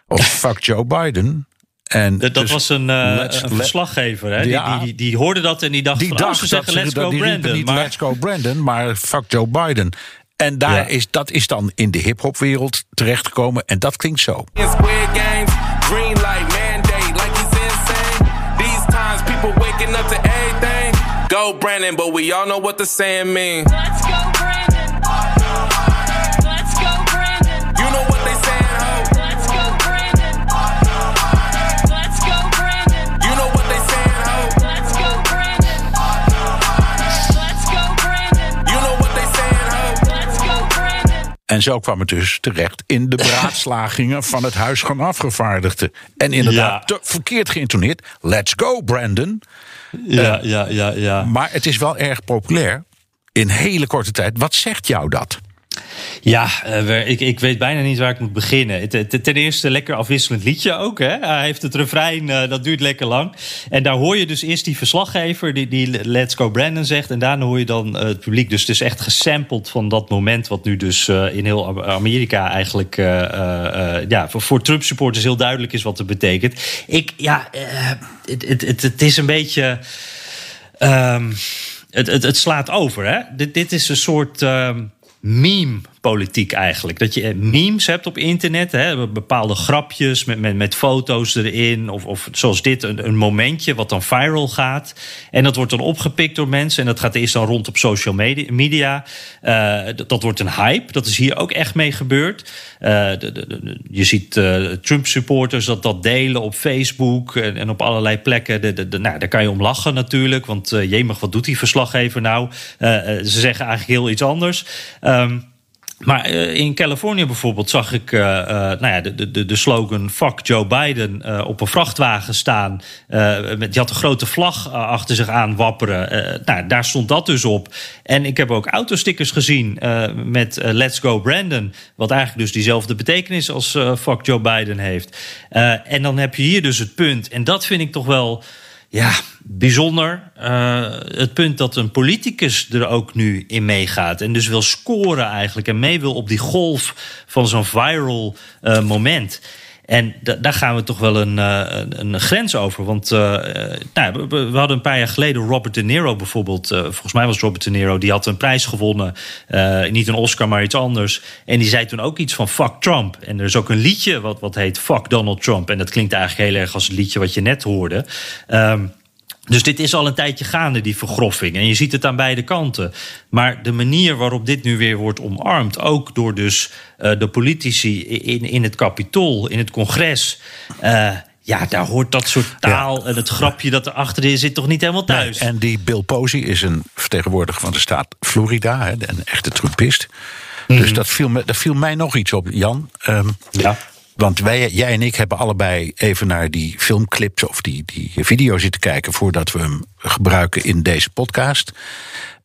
Of fuck Joe Biden. En dat, dat dus was een, uh, een verslaggever, hè? Ja, die, die, die, hoorde dat en die dacht: die van, oh, dacht, oh, ze zeggen let's go Brandon. Niet maar... let's go Brandon, maar fuck Joe Biden. En daar ja. is, dat is dan in de hip-hopwereld terechtgekomen en dat klinkt zo. Go Brandon, but we all know what the saying means. En zo kwam het dus terecht in de beraadslagingen van het Huis van Afgevaardigden. En inderdaad, ja. verkeerd geïntoneerd. Let's go, Brandon. Ja, uh, ja, ja, ja. Maar het is wel erg populair in hele korte tijd. Wat zegt jou dat? Ja, uh, ik, ik weet bijna niet waar ik moet beginnen. Ten eerste lekker afwisselend liedje ook. Hè? Hij heeft het refrein, uh, dat duurt lekker lang. En daar hoor je dus eerst die verslaggever die, die Let's Go Brandon zegt. En daarna hoor je dan uh, het publiek. Dus het is echt gesampled van dat moment... wat nu dus in heel Amerika eigenlijk... ja, voor, voor Trump-supporters heel duidelijk is wat het betekent. Ik, ja, het, het, het, is een beetje... Um, het, het, het, slaat over. Hè? Dit, dit is een soort... Um, meme politiek eigenlijk. Dat je memes hebt op internet, hè, bepaalde grapjes met, met, met foto's erin. Of, of zoals dit, een, een momentje wat dan viral gaat. En dat wordt dan opgepikt door mensen. En dat gaat eerst dan rond op social media. Uh, dat, wordt een hype. Dat is hier ook echt mee gebeurd. Uh, de, de, je ziet uh, Trump-supporters dat dat delen op Facebook en, en op allerlei plekken. nou, daar kan je om lachen natuurlijk. Want jemig, wat doet die verslaggever nou? ze zeggen eigenlijk heel iets anders. Um, maar uh, in Californië bijvoorbeeld zag ik uh, uh, nou ja, de, de, de slogan Fuck Joe Biden op een vrachtwagen staan. met, die had een grote vlag achter zich aan wapperen. nou, daar stond dat dus op. En ik heb ook autostickers gezien met Let's Go Brandon. Wat eigenlijk dus diezelfde betekenis als Fuck Joe Biden heeft. en dan heb je hier dus het punt. En dat vind ik toch wel ja, bijzonder. Uh, het punt dat een politicus er ook nu in meegaat. En dus wil scoren eigenlijk. En mee wil op die golf van zo'n viral uh, moment. En daar gaan we toch wel een, uh, een grens over. Want nou, we, we, hadden een paar jaar geleden Robert De Niro bijvoorbeeld. volgens mij was Robert De Niro. Die had een prijs gewonnen. niet een Oscar, maar iets anders. En die zei toen ook iets van fuck Trump. En er is ook een liedje wat, wat heet Fuck Donald Trump. En dat klinkt eigenlijk heel erg als het liedje wat je net hoorde. Um, dus dit is al een tijdje gaande, die vergroffing. En je ziet het aan beide kanten. Maar de manier waarop dit nu weer wordt omarmd, ook door dus uh, de politici in, in het kapitool, in het congres. Uh, ja, daar hoort dat soort taal en het grapje dat erachter zit toch niet helemaal thuis. Nee, en die Bill Posey is een vertegenwoordiger van de staat Florida, een echte Trumpist. Mm Dus dat viel, me, dat viel mij nog iets op, Jan. Um, ja. Want wij, jij en ik hebben allebei even naar die filmclips of die, die video zitten kijken voordat we hem gebruiken in deze podcast.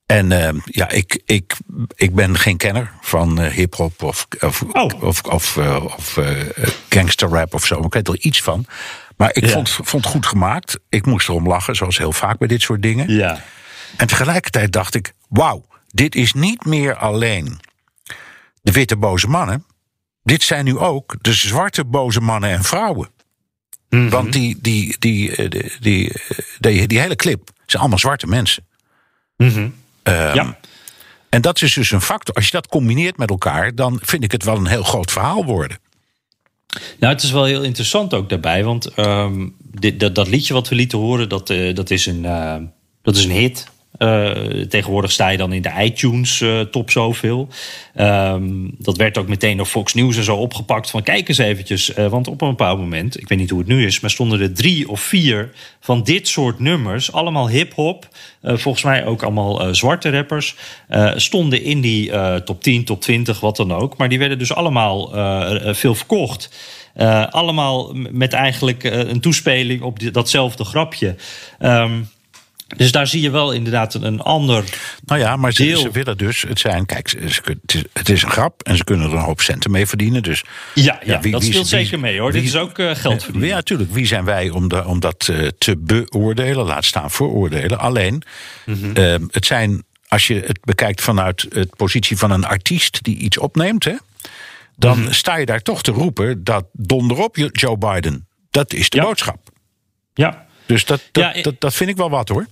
En uh, ja, ik, ik, ik ben geen kenner van uh, hip-hop of, of, oh. of, of, uh, of gangster rap of zo. Ik weet er iets van. Maar ik ja. vond, vond het goed gemaakt. Ik moest erom lachen, zoals heel vaak bij dit soort dingen. Ja. En tegelijkertijd dacht ik: wauw, dit is niet meer alleen de witte boze mannen dit zijn nu ook de zwarte boze mannen en vrouwen. -hmm. Want die, die, die, eh, die, die, eh, die, die, hele clip zijn allemaal zwarte mensen. -hmm. um, ja. En dat is dus een factor. Als je dat combineert met elkaar, dan vind ik het wel een heel groot verhaal worden. Nou, het is wel heel interessant ook daarbij. Want um, dit, dat, dat, liedje wat we lieten horen, dat, uh, dat, is, een, uh, dat is een hit. Uh, tegenwoordig sta je dan in de iTunes uh, top zoveel. Um, dat werd ook meteen door Fox News en zo opgepakt. Van kijk eens eventjes. Uh, want op een bepaald moment, ik weet niet hoe het nu is, maar stonden er drie of vier van dit soort nummers. Allemaal hip-hop. volgens mij ook allemaal zwarte rappers. stonden in die top 10, top 20, wat dan ook. Maar die werden dus allemaal veel verkocht. allemaal met eigenlijk een toespeling op datzelfde grapje. Um, Dus daar zie je wel inderdaad een ander. Nou ja, maar ze, willen dus. Het zijn, kijk, ze, het, is, het is een grap en ze kunnen er een hoop centen mee verdienen. Dus Ja, ja, wie- dat speelt wie- zeker mee hoor. wie- Dit is ook eh, geld verdienen. Ja, natuurlijk. Wie zijn wij om, de, om dat eh, te beoordelen? Laat staan veroordelen. Alleen, Mhm. eh, het zijn, als je het bekijkt vanuit de positie van een artiest die iets opneemt, hè, dan Mhm. sta je daar toch te roepen dat donder op Joe Biden. Dat is de Ja. boodschap. Ja. Dus dat, dat, Ja, ik- dat, dat vind ik wel wat hoor.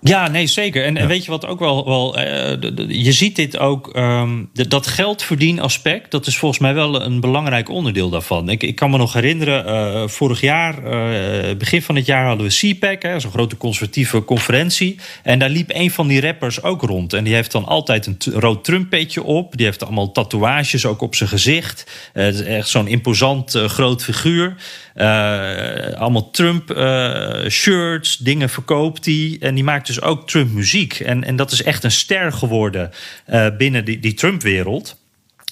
Ja, nee, zeker. En, weet je wat ook wel. wel eh, je ziet dit ook. de- dat geldverdienaspect, dat is volgens mij wel een belangrijk onderdeel daarvan. Ik, ik kan me nog herinneren, eh, vorig jaar, eh, begin van het jaar hadden we CPAC, hè, zo'n grote conservatieve conferentie. En daar liep een van die rappers ook rond. En die heeft dan altijd een rood Trump-petje op. Die heeft allemaal tatoeages ook op zijn gezicht. Eh, het is echt zo'n imposant eh, groot figuur. Eh, allemaal Trump-shirts, dingen verkoopt hij. En die maakt dus ook Trump-muziek. En, en dat is echt een ster geworden eh, binnen die, die Trump-wereld.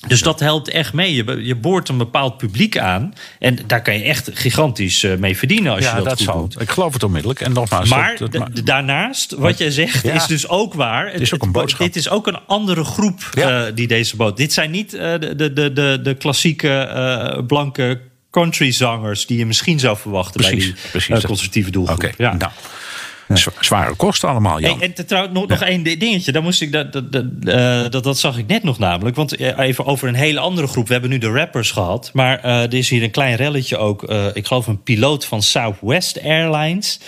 Dus dat helpt echt mee. Je, je boort een bepaald publiek aan. En daar kan je echt gigantisch eh, mee verdienen als je dat, goed zal. doet. Ik geloof het onmiddellijk. En nogmaals, Maar dat- dat- da- daarnaast, wat jij zegt, Ja. is dus ook waar. is ook een boodschap. Dit is ook een andere groep Ja. eh, die deze boot. Dit zijn niet eh, de, de, de, de, de klassieke eh, blanke countryzangers die je misschien zou verwachten Precies, bij die precies eh, conservatieve doelgroep. Ja. nou. zwa- Zware kosten allemaal, Jan. En te- trouw, nog, nog één di- dingetje. Dan moest ik dat, dat, dat, eh, dat, dat zag ik net nog namelijk. Want eh, even over een hele andere groep. We hebben nu de rappers gehad. Maar eh, er is hier een klein relletje ook. ik geloof een piloot van Southwest Airlines.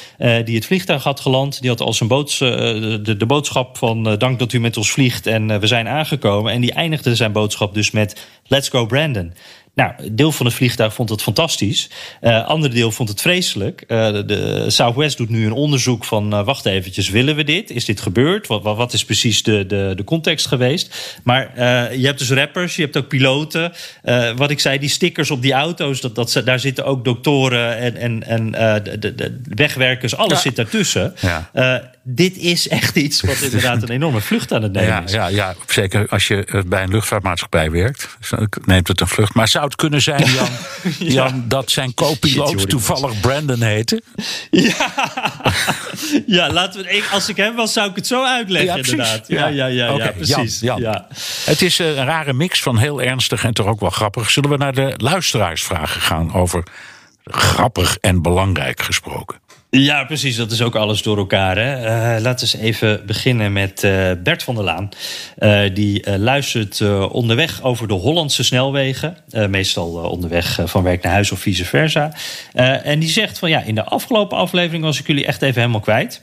die het vliegtuig had geland. Die had al zijn boods, eh, de, de boodschap van dank dat u met ons vliegt. En we zijn aangekomen. En die eindigde zijn boodschap dus met let's go Brandon. Nou, deel van het vliegtuig vond het fantastisch. Eh ander deel vond het vreselijk. Eh, de, Southwest doet nu een onderzoek van... eh, wacht eventjes, willen we dit? Is dit gebeurd? Wat, wat, wat is precies de, de, de context geweest? Maar je hebt dus rappers, je hebt ook piloten. Wat ik zei, die stickers op die auto's... Dat, dat, daar zitten ook doktoren en, en, en de, de, de wegwerkers. Alles Ja. zit daartussen. Ja. Dit is echt iets wat inderdaad een enorme vlucht aan het nemen is. ja, ja, zeker als je eh, bij een luchtvaartmaatschappij werkt, neemt het een vlucht. Maar zou het kunnen zijn, Jan, Jan dat zijn co-piloot toevallig Brandon heette? Ja, ja laten we, als ik hem was, zou ik het zo uitleggen, Ja, inderdaad. Ja, ja, ja, precies. Jan, Jan. Ja. Het is eh, een rare mix van heel ernstig en toch ook wel grappig. Zullen we naar de luisteraarsvragen gaan over grappig en belangrijk gesproken? Ja, precies. Dat is ook alles door elkaar. Hè? Eh, laten we eens even beginnen met eh, Bert van der Laan. Eh, die luistert onderweg over de Hollandse snelwegen. Meestal onderweg van werk naar huis of vice versa. En die zegt van ja, in de afgelopen aflevering was ik jullie echt even helemaal kwijt.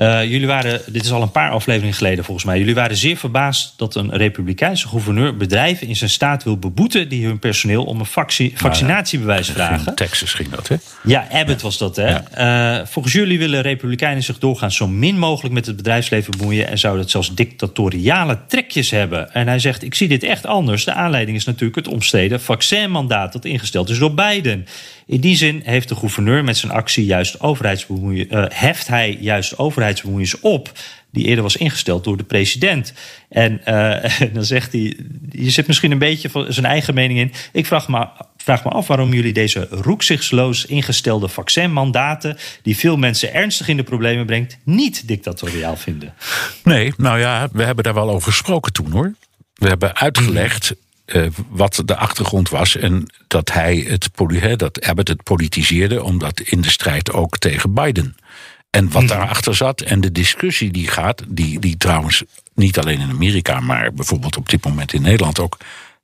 Eh, jullie waren, dit is al een paar afleveringen geleden volgens mij. Jullie waren zeer verbaasd dat een republikeinse gouverneur bedrijven in zijn staat wil beboeten die hun personeel om een vaci- vaccinatiebewijs vragen. In Texas ging dat, hè? Ja, Abbott was dat, hè? Eh, volgens jullie willen Republikeinen zich doorgaans zo min mogelijk met het bedrijfsleven bemoeien en zouden het zelfs dictatoriale trekjes hebben. En hij zegt: Ik zie dit echt anders. De aanleiding is natuurlijk het omstreden vaccinmandaat dat ingesteld is door Biden. In die zin heeft de gouverneur met zijn actie juist overheidsbemoeien, eh, heft hij juist overheidsbemoeienis op. Die eerder was ingesteld door de president. En eh, dan zegt hij: Je zit misschien een beetje van zijn eigen mening in. Ik vraag me, vraag af waarom jullie deze roekzichtsloos ingestelde vaccinmandaten. die veel mensen ernstig in de problemen brengt. niet dictatoriaal vinden. Nee, nou ja, we hebben daar wel over gesproken toen hoor. We hebben uitgelegd eh, wat de achtergrond was en dat hij het, dat Abbott het politiseerde, omdat in de strijd ook tegen Biden. En wat daarachter zat en de discussie die gaat, die, die trouwens niet alleen in Amerika, maar bijvoorbeeld op dit moment in Nederland ook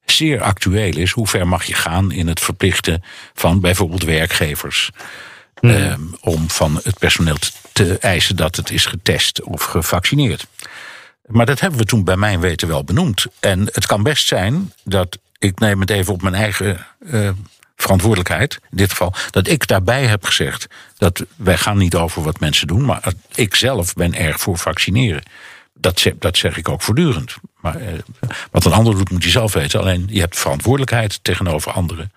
zeer actueel is. Hoe ver mag je gaan in het verplichten van bijvoorbeeld werkgevers? ehm, om van het personeel te eisen dat het is getest of gevaccineerd. Maar dat hebben we toen bij mijn weten wel benoemd. En het kan best zijn dat, ik neem het even op mijn eigen eh, verantwoordelijkheid, in dit geval, dat ik daarbij heb gezegd dat wij gaan niet over wat mensen doen, maar ik zelf ben erg voor vaccineren. Dat zeg, dat zeg ik ook voortdurend. Maar eh, wat een ander doet, moet je zelf weten. Alleen je hebt verantwoordelijkheid tegenover anderen.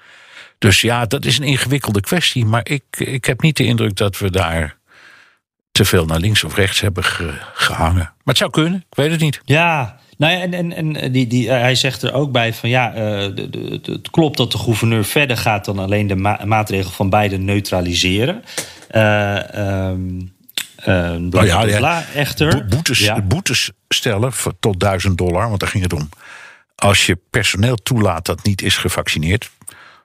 Dus ja, dat is een ingewikkelde kwestie. Maar ik, ik heb niet de indruk dat we daar te veel naar links of rechts hebben ge- gehangen. Maar het zou kunnen, ik weet het niet. Ja, nou ja, en, en, en die, die, eh, hij zegt er ook bij van ja, eh, de, het klopt dat de gouverneur verder gaat dan alleen de ma- maatregel van Biden neutraliseren. Eh, ehm, Uh, Nou ja, bla echter. Bo- boetes, Ja. boetes stellen voor- tot 1000 dollar, want daar ging het om. Als je personeel toelaat dat niet is gevaccineerd,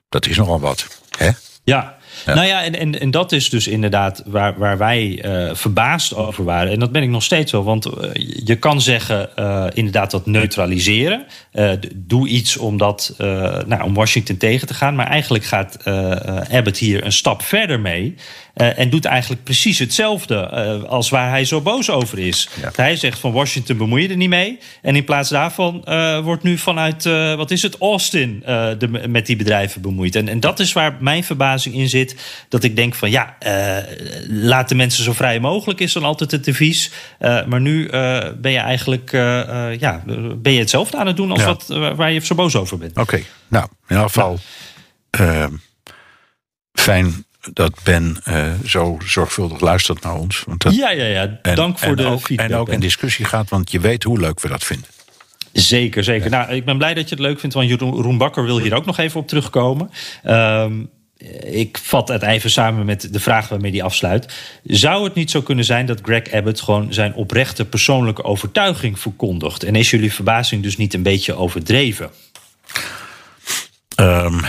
dat is nogal wat. Hè? Ja. Nou ja, en, en, en dat is dus inderdaad waar, waar wij eh, verbaasd over waren. En dat ben ik nog steeds wel. Want eh, je kan zeggen, eh, inderdaad, dat neutraliseren. Doe iets om, dat, nou, om Washington tegen te gaan. Maar eigenlijk gaat Abbott hier een stap verder mee. en doet eigenlijk precies hetzelfde als waar hij zo boos over is. Ja. Hij zegt van Washington bemoei je er niet mee. En in plaats daarvan wordt nu vanuit, wat is het, Austin de, met die bedrijven bemoeid. En, en dat is waar mijn verbazing in zit. Dat ik denk van ja, eh, laat de mensen zo vrij mogelijk is dan altijd het devies. Eh, maar nu eh, ben je eigenlijk ja, ben je hetzelfde aan het doen als Ja. wat, waar je zo boos over bent. Oké, nou, in elk geval eh, fijn dat Ben zo zorgvuldig luistert naar ons. Want dat, Ja, ja, ja. en- Dank voor en de ook, feedback. En ook in discussie gaat, want je weet hoe leuk we dat vinden. Zeker, zeker. Nou, ik ben blij dat je het leuk vindt, want Jeroen Roen Bakker wil hier ook nog even op terugkomen. Ehm, ik vat het even samen met de vraag waarmee hij afsluit. Zou het niet zo kunnen zijn dat Greg Abbott gewoon zijn oprechte persoonlijke overtuiging verkondigt? En is jullie verbazing dus niet een beetje overdreven? Ehm,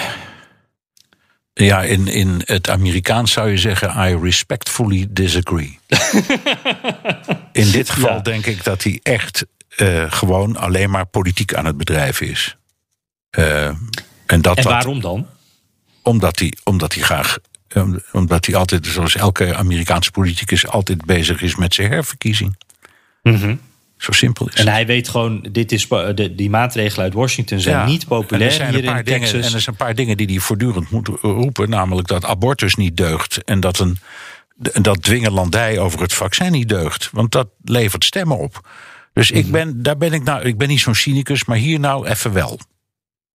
ja, in, in het Amerikaans zou je zeggen: I respectfully disagree. in dit geval Ja. denk ik dat hij echt eh, gewoon alleen maar politiek aan het bedrijven is. Eh, en dat En dat, waarom dan? Omdat hij, omdat hij graag. om- Omdat hij altijd, zoals elke Amerikaanse politicus, altijd bezig is met zijn herverkiezing. Zo simpel is Mhm. En hij weet gewoon, dit is, de, die maatregelen uit Washington zijn Ja, niet en populair er zijn hier een paar in dingen, Texas. En er zijn een paar dingen die hij voortdurend moet roepen. Namelijk dat abortus niet deugt. En dat, een, en dat dwingelandij over het vaccin niet deugt. Want dat levert stemmen op. Dus Mhm. ik, ben, daar ben ik, nou, ik ben niet zo'n cynicus, maar hier nou even wel.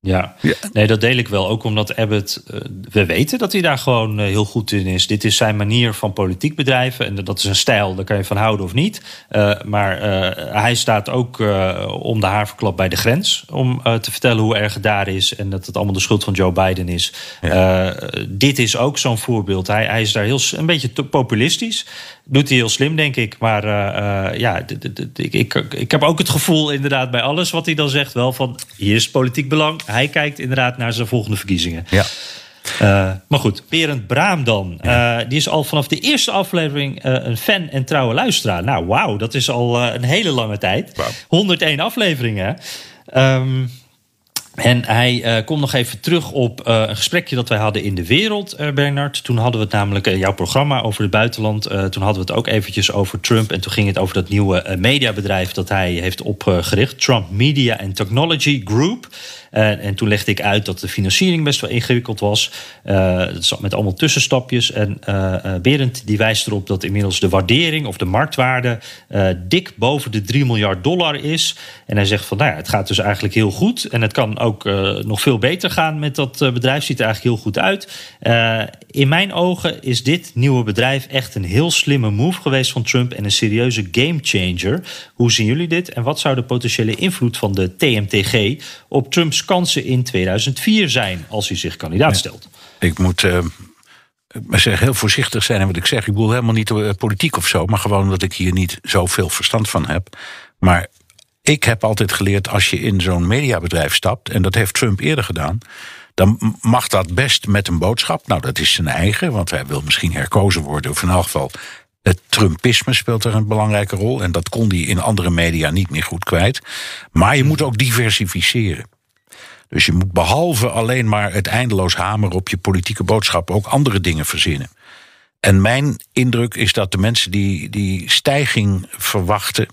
Ja. Ja. nee, dat deel ik wel. Ook omdat Abbott, eh, we weten dat hij daar gewoon eh, heel goed in is. Dit is zijn manier van politiek bedrijven. En dat is een stijl, daar kan je van houden of niet. Eh, maar hij staat ook om de haverklap bij de grens. Om te vertellen hoe erg het daar is. En dat het allemaal de schuld van Joe Biden is. Dit is ook zo'n voorbeeld. Hij, hij is daar heel, een beetje te populistisch. Doet hij heel slim, denk ik. Maar eh, eh, ja, ik, ik, ik heb ook het gevoel inderdaad bij alles wat hij dan zegt... wel van, hier is politiek belang. Hij kijkt inderdaad naar zijn volgende verkiezingen. Ja. Eh, maar goed, Berend Braam dan. Die is al vanaf de eerste aflevering een fan en trouwe luisteraar. Nou, wauw, dat is al een hele lange tijd. Wauw. 101 afleveringen. hè. En hij eh, komt nog even terug op eh, een gesprekje dat wij hadden in de wereld, eh, Bernard. Toen hadden we het namelijk, eh, jouw programma over het buitenland. toen hadden we het ook eventjes over Trump. En toen ging het over dat nieuwe mediabedrijf dat hij heeft opgericht. Trump Media and Technology Group. Eh, en toen legde ik uit dat de financiering best wel ingewikkeld was. Eh, het zat met allemaal tussenstapjes. En eh eh, Berend die wijst erop dat inmiddels de waardering of de marktwaarde dik boven de 3 miljard dollar is. En hij zegt van nou ja, het gaat dus eigenlijk heel goed. En het kan ook nog veel beter gaan met dat bedrijf. Ziet er eigenlijk heel goed uit. In mijn ogen is dit nieuwe bedrijf echt een heel slimme move geweest van Trump en een serieuze gamechanger. Hoe zien jullie dit? En wat zou de potentiële invloed van de TMTG op Trumps kansen in 2004 zijn als hij zich kandidaat stelt? Ik moet eh, ik zeg, heel voorzichtig zijn in wat ik zeg. Ik bedoel helemaal niet eh, politiek of zo, maar gewoon omdat ik hier niet zoveel verstand van heb. Maar ik heb altijd geleerd, als je in zo'n mediabedrijf stapt, en dat heeft Trump eerder gedaan, dan mag dat best met een boodschap. Nou, dat is zijn eigen, want hij wil misschien herkozen worden, of in elk geval. Het Trumpisme speelt er een belangrijke rol. En dat kon hij in andere media niet meer goed kwijt. Maar je moet ook diversificeren. Dus je moet behalve alleen maar het eindeloos hamer op je politieke boodschap ook andere dingen verzinnen. En mijn indruk is dat de mensen die die stijging verwachten,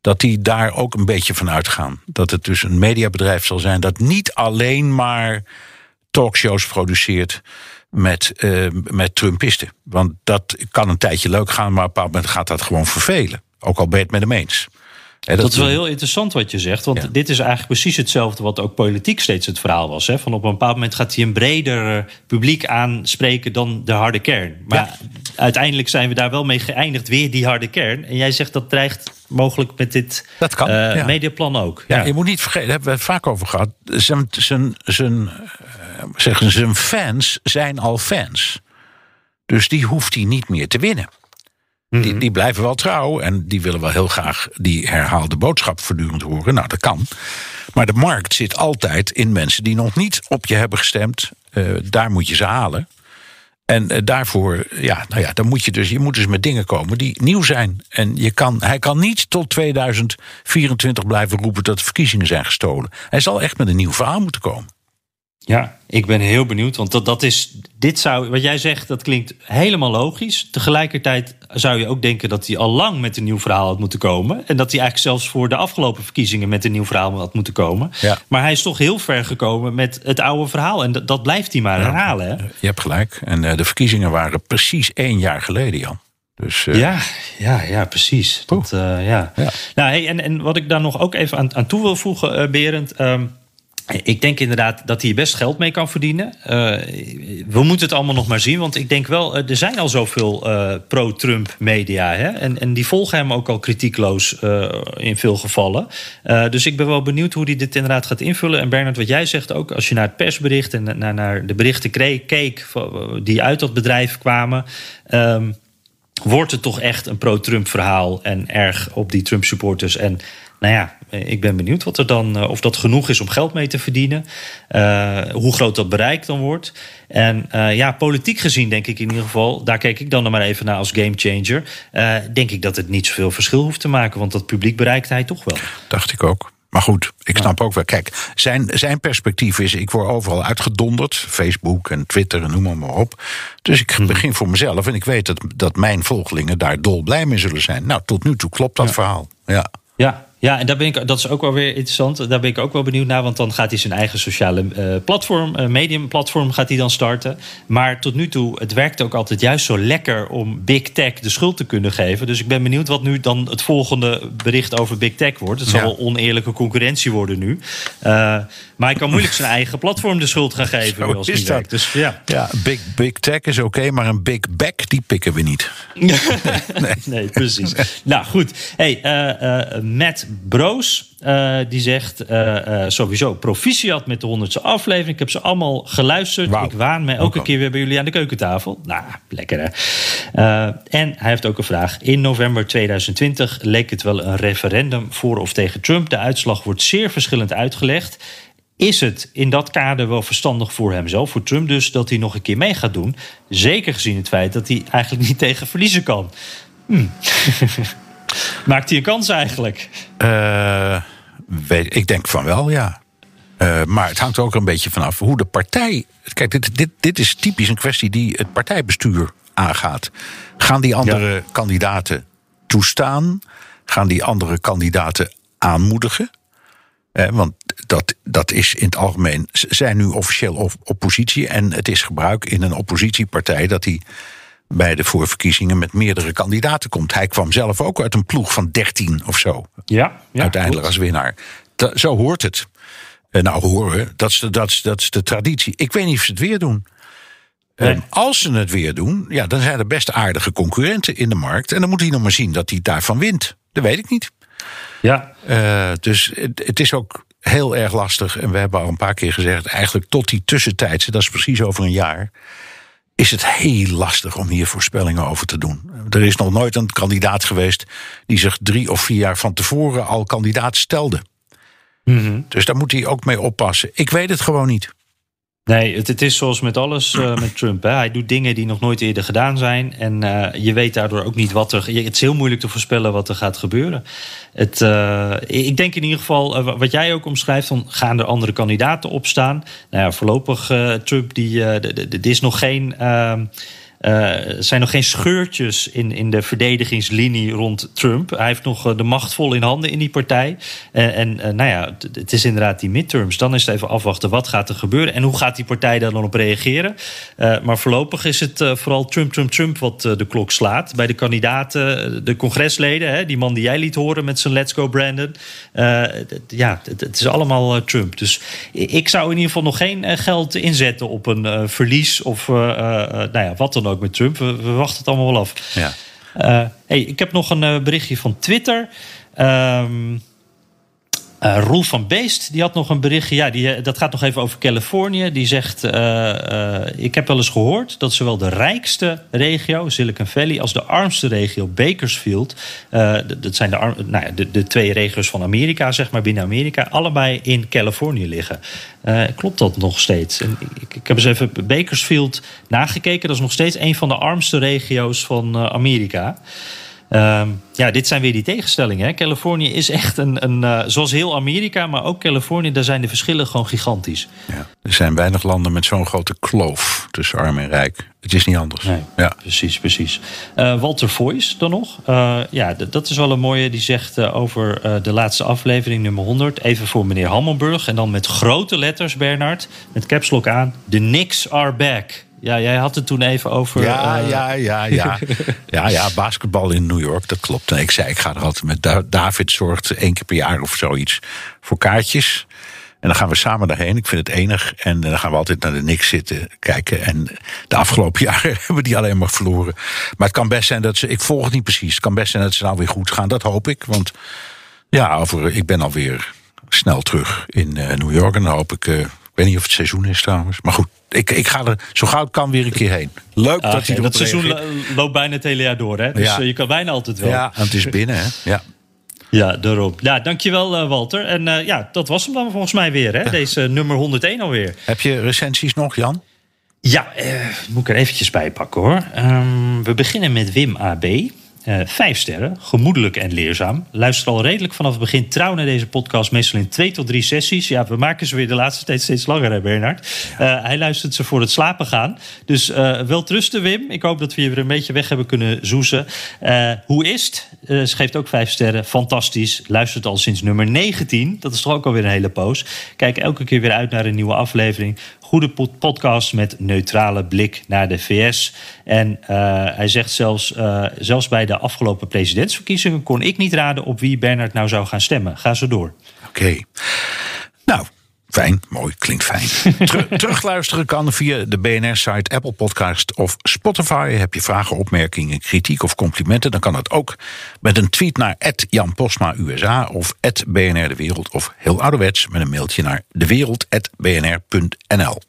dat die daar ook een beetje van uitgaan. Dat het dus een mediabedrijf zal zijn dat niet alleen maar talkshows produceert met, eh, met Trumpisten. Want dat kan een tijdje leuk gaan, maar op een bepaald moment gaat dat gewoon vervelen. Ook al ben je het met hem eens. Dat is wel heel interessant wat je zegt. Want Ja. dit is eigenlijk precies hetzelfde wat ook politiek steeds het verhaal was. Hè? Van op een bepaald moment gaat hij een breder eh, publiek aanspreken dan de harde kern. Maar uiteindelijk zijn we daar wel mee geëindigd, weer die harde kern. En jij zegt dat dreigt mogelijk met dit Dat kan, eh, ja. mediaplan ook. Ja, je moet niet vergeten, daar hebben we het vaak over gehad. Zijn, zijn, zijn, eh, zeggen, zijn fans zijn al fans. Dus die hoeft hij niet meer te winnen. Die, die blijven wel trouw en die willen wel heel graag die herhaalde boodschap voortdurend horen. Nou, dat kan. Maar de markt zit altijd in mensen die nog niet op je hebben gestemd. Uh, daar moet je ze halen. En uh, daarvoor, ja, nou ja, dan moet je dus, je moet dus met dingen komen die nieuw zijn. En je kan, hij kan niet tot 2024 blijven roepen dat de verkiezingen zijn gestolen. Hij zal echt met een nieuw verhaal moeten komen. Ja, ik ben heel benieuwd. Want dat, dat is, dit zou, wat jij zegt, dat klinkt helemaal logisch. Tegelijkertijd zou je ook denken dat hij al lang met een nieuw verhaal had moeten komen. En dat hij eigenlijk zelfs voor de afgelopen verkiezingen met een nieuw verhaal had moeten komen. Ja. Maar hij is toch heel ver gekomen met het oude verhaal. En dat, dat blijft hij maar herhalen. Hè? Je hebt gelijk. En uh, de verkiezingen waren precies één jaar geleden, Jan. Dus, uh... ja, ja, ja, precies. Dat, uh, ja. ja. Nou, hey, en, en wat ik daar nog ook even aan, aan toe wil voegen, Berend. Um, ik denk inderdaad dat hij best geld mee kan verdienen. Uh, we moeten het allemaal nog maar zien. Want ik denk wel, er zijn al zoveel uh, pro-Trump media. Hè? En, en die volgen hem ook al kritiekloos in veel gevallen. dus ik ben wel benieuwd hoe hij dit inderdaad gaat invullen. En Bernard, wat jij zegt ook, als je naar het persbericht en naar, naar de berichten keek die uit dat bedrijf kwamen. Um, wordt het toch echt een pro-Trump verhaal en erg op die Trump supporters. En nou ja, ik ben benieuwd wat er dan, of dat genoeg is om geld mee te verdienen. Uh, hoe groot dat bereik dan wordt. En uh, ja, politiek gezien denk ik in ieder geval, daar kijk ik dan nog maar even naar als gamechanger. Uh, denk ik dat het niet zoveel verschil hoeft te maken, want dat publiek bereikt hij toch wel. Dacht ik ook. Maar goed, ik snap ook wel. Kijk, zijn, zijn perspectief is: ik word overal uitgedonderd. Facebook en Twitter en noem maar, maar op. Dus ik begin voor mezelf en ik weet dat, dat mijn volgelingen daar dolblij mee zullen zijn. Nou, tot nu toe klopt dat ja. verhaal. Ja. Ja, ja, en daar ben ik, dat is ook wel weer interessant. Daar ben ik ook wel benieuwd naar. Want dan gaat hij zijn eigen sociale uh, platform, uh, medium platform, gaat hij dan starten. Maar tot nu toe, het werkt ook altijd juist zo lekker om Big Tech de schuld te kunnen geven. Dus ik ben benieuwd wat nu dan het volgende bericht over Big Tech wordt. Het zal Ja. wel oneerlijke concurrentie worden nu. Uh, maar hij kan moeilijk zijn eigen platform de schuld gaan geven. Zo als is dat. werkt. Dus ja. Ja, big, big tech is oké, maar een big back, die pikken we niet. nee. precies. nou goed. Hey, eh, eh, Matt Broos, eh, die zegt eh, eh, sowieso proficiat met de honderdste aflevering. Ik heb ze allemaal geluisterd. Ik waan mij elke keer weer bij jullie aan de keukentafel. Nou, lekker hè. En hij heeft ook een vraag. In november 2020 leek het wel een referendum voor of tegen Trump. De uitslag wordt zeer verschillend uitgelegd. Is het in dat kader wel verstandig voor hemzelf, voor Trump dus, dat hij nog een keer mee gaat doen? Zeker gezien het feit dat hij eigenlijk niet tegen verliezen kan. Hm. Maakt hij een kans eigenlijk? Eh, weet, ik denk van wel, ja. Eh, maar het hangt er ook een beetje vanaf hoe de partij. Kijk, dit, dit, dit is typisch een kwestie die het partijbestuur aangaat. Gaan die andere kandidaten toestaan? Gaan die andere kandidaten aanmoedigen? Eh, want dat, dat is in het algemeen. Ze zijn nu officieel op oppositie. En het is gebruik in een oppositiepartij dat hij bij de voorverkiezingen met meerdere kandidaten komt. Hij kwam zelf ook uit een ploeg van 13 of zo Ja, ja uiteindelijk als winnaar. Da- zo hoort het. Eh, nou, horen, dat is, de, dat, is, dat is de traditie. Ik weet niet of ze het weer doen. Nee. Ehm, als ze het weer doen, ja, dan zijn er best aardige concurrenten in de markt. En dan moet hij nog maar zien dat hij daarvan wint. Dat weet ik niet. Ja, Eh, dus het, het is ook heel erg lastig. En we hebben al een paar keer gezegd, eigenlijk tot die tussentijdse, dat is precies over een jaar, is het heel lastig om hier voorspellingen over te doen. Er is nog nooit een kandidaat geweest die zich drie of vier jaar van tevoren al kandidaat stelde. Dus daar moet hij ook mee oppassen. Ik weet het gewoon niet. Nee, het, het is zoals met alles uh, met Trump. Hè. Hij doet dingen die nog nooit eerder gedaan zijn. En uh, je weet daardoor ook niet wat er. Het is heel moeilijk te voorspellen wat er gaat gebeuren. Het, uh, ik denk in ieder geval, wat jij ook omschrijft, dan gaan er andere kandidaten opstaan. Nou ja, voorlopig Trump, die, er is nog geen. Er zijn nog geen scheurtjes in, in de verdedigingslinie rond Trump. Hij heeft nog uh, de macht vol in handen in die partij. Uh, en nou ja, het is inderdaad die midterms. Dan is het even afwachten wat gaat er gebeuren en hoe gaat die partij daar dan op reageren. maar voorlopig is het vooral Trump, Trump, Trump wat de klok slaat. Bij de kandidaten, de congresleden, hè, die man die jij liet horen met zijn Let's Go Brandon. ja, het, het, is allemaal Trump. Dus ik zou in ieder geval nog geen geld inzetten op een verlies of nou ja, wat dan ook met Trump. We, we, wachten het allemaal wel af. Ja. Uh, hey, ik heb nog een uh, berichtje van Twitter. Um, Uh, Roel van Beest die had nog een berichtje. Ja, die, eh, dat gaat nog even over Californië. Die zegt: uh, Ik heb wel eens gehoord dat zowel de rijkste regio, Silicon Valley, als de armste regio, Bakersfield. dat zijn de, nou ja, de, de, twee regio's van Amerika, zeg maar binnen Amerika, allebei in Californië liggen. klopt dat nog steeds? Ik, ik, heb eens even Bakersfield nagekeken. Dat is nog steeds een van de armste regio's van Amerika. Um, ja, dit zijn weer die tegenstellingen. Hè? Californië is echt een, een uh, zoals heel Amerika, maar ook Californië, daar zijn de verschillen gewoon gigantisch. Ja, er zijn weinig landen met zo'n grote kloof tussen arm en rijk. Het is niet anders. Nee, ja. Precies, precies. Uh, Walter Voice dan nog. Uh, ja, dat is wel een mooie. Die zegt over de laatste aflevering, nummer 100. Even voor meneer Hammelburg. En dan met grote letters, Bernard. Met caps lock aan. The Knicks are back. Ja, jij had het toen even over. Ja, uh... ja, ja, ja. ja, ja, basketbal in New York, dat klopt. En ik zei, ik ga er altijd met David zorgt één keer per jaar of zoiets voor kaartjes. En dan gaan we samen daarheen. Ik vind het enig. En dan gaan we altijd naar de Knicks zitten kijken. En de afgelopen jaren hebben die alleen maar verloren. Maar het kan best zijn dat ze. Ik volg het niet precies. Het kan best zijn dat ze nou weer goed gaan. Dat hoop ik. Want ja, over, ik ben alweer snel terug in uh, New York. En dan hoop ik. Uh, ik weet niet of het seizoen is trouwens. Maar goed, ik, ik ga er zo gauw kan weer een keer heen. Leuk dat hij Dat seizoen loopt bijna het hele jaar door, hè? Dus ja. Eh, je kan bijna altijd wel. Ja, en het is binnen, hè? Ja. Ja, daarom. Ja, dankjewel uh, Walter. En uh, ja, dat was hem dan volgens mij weer, hè? Deze nummer 101 alweer. Heb je recensies nog, Jan? Ja, moet ik er eventjes bij pakken hoor. Um, we beginnen met Wim AB. Uh, vijf sterren, gemoedelijk en leerzaam. Luister al redelijk vanaf het begin trouw naar deze podcast, meestal in twee tot drie sessies. Ja, we maken ze weer de laatste tijd steeds langer, hè, Bernard? Uh, hij luistert ze voor het slapen gaan. Dus uh, wel trusten, Wim. Ik hoop dat we je weer een beetje weg hebben kunnen zoezen. hoe is het? ze geeft ook vijf sterren. Fantastisch. Luistert al sinds nummer 19. Dat is toch ook alweer een hele poos. Kijk elke keer weer uit naar een nieuwe aflevering goede podcast met neutrale blik naar de VS. En uh, hij zegt zelfs, uh, zelfs bij de afgelopen presidentsverkiezingen kon ik niet raden op wie Bernard nou zou gaan stemmen. Ga zo door. Oké. Nou, Fijn, mooi, klinkt fijn. terugluisteren kan via de BNR-site, Apple Podcast of Spotify. Heb je vragen, opmerkingen, kritiek of complimenten... dan kan dat ook met een tweet naar Jan Postma USA... of BNR De Wereld of heel ouderwets... met een mailtje naar dewereld.bnr.nl.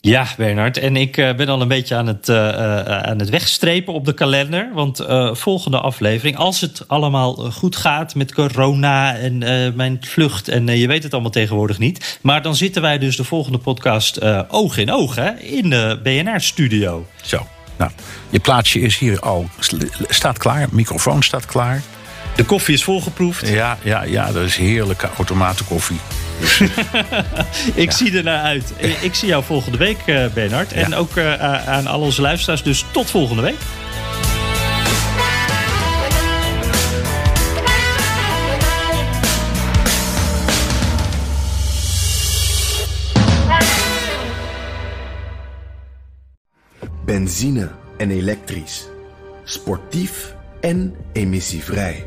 Ja, Bernard. En ik uh, ben al een beetje aan het, uh, uh, aan het wegstrepen op de kalender. Want volgende aflevering, als het allemaal goed gaat met corona en mijn vlucht... en je weet het allemaal tegenwoordig niet... maar dan zitten wij dus de volgende podcast oog in oog hè, in de BNR-studio. Zo, nou, je plaatsje is hier al, staat klaar, microfoon staat klaar... De koffie is volgeproefd. Ja, ja, ja dat is heerlijke automatenkoffie. ik zie er naar uit. Ik zie jou volgende week, uh, Bernard. En ook uh, aan al onze luisteraars. Dus tot volgende week. Benzine en elektrisch. Sportief en emissievrij.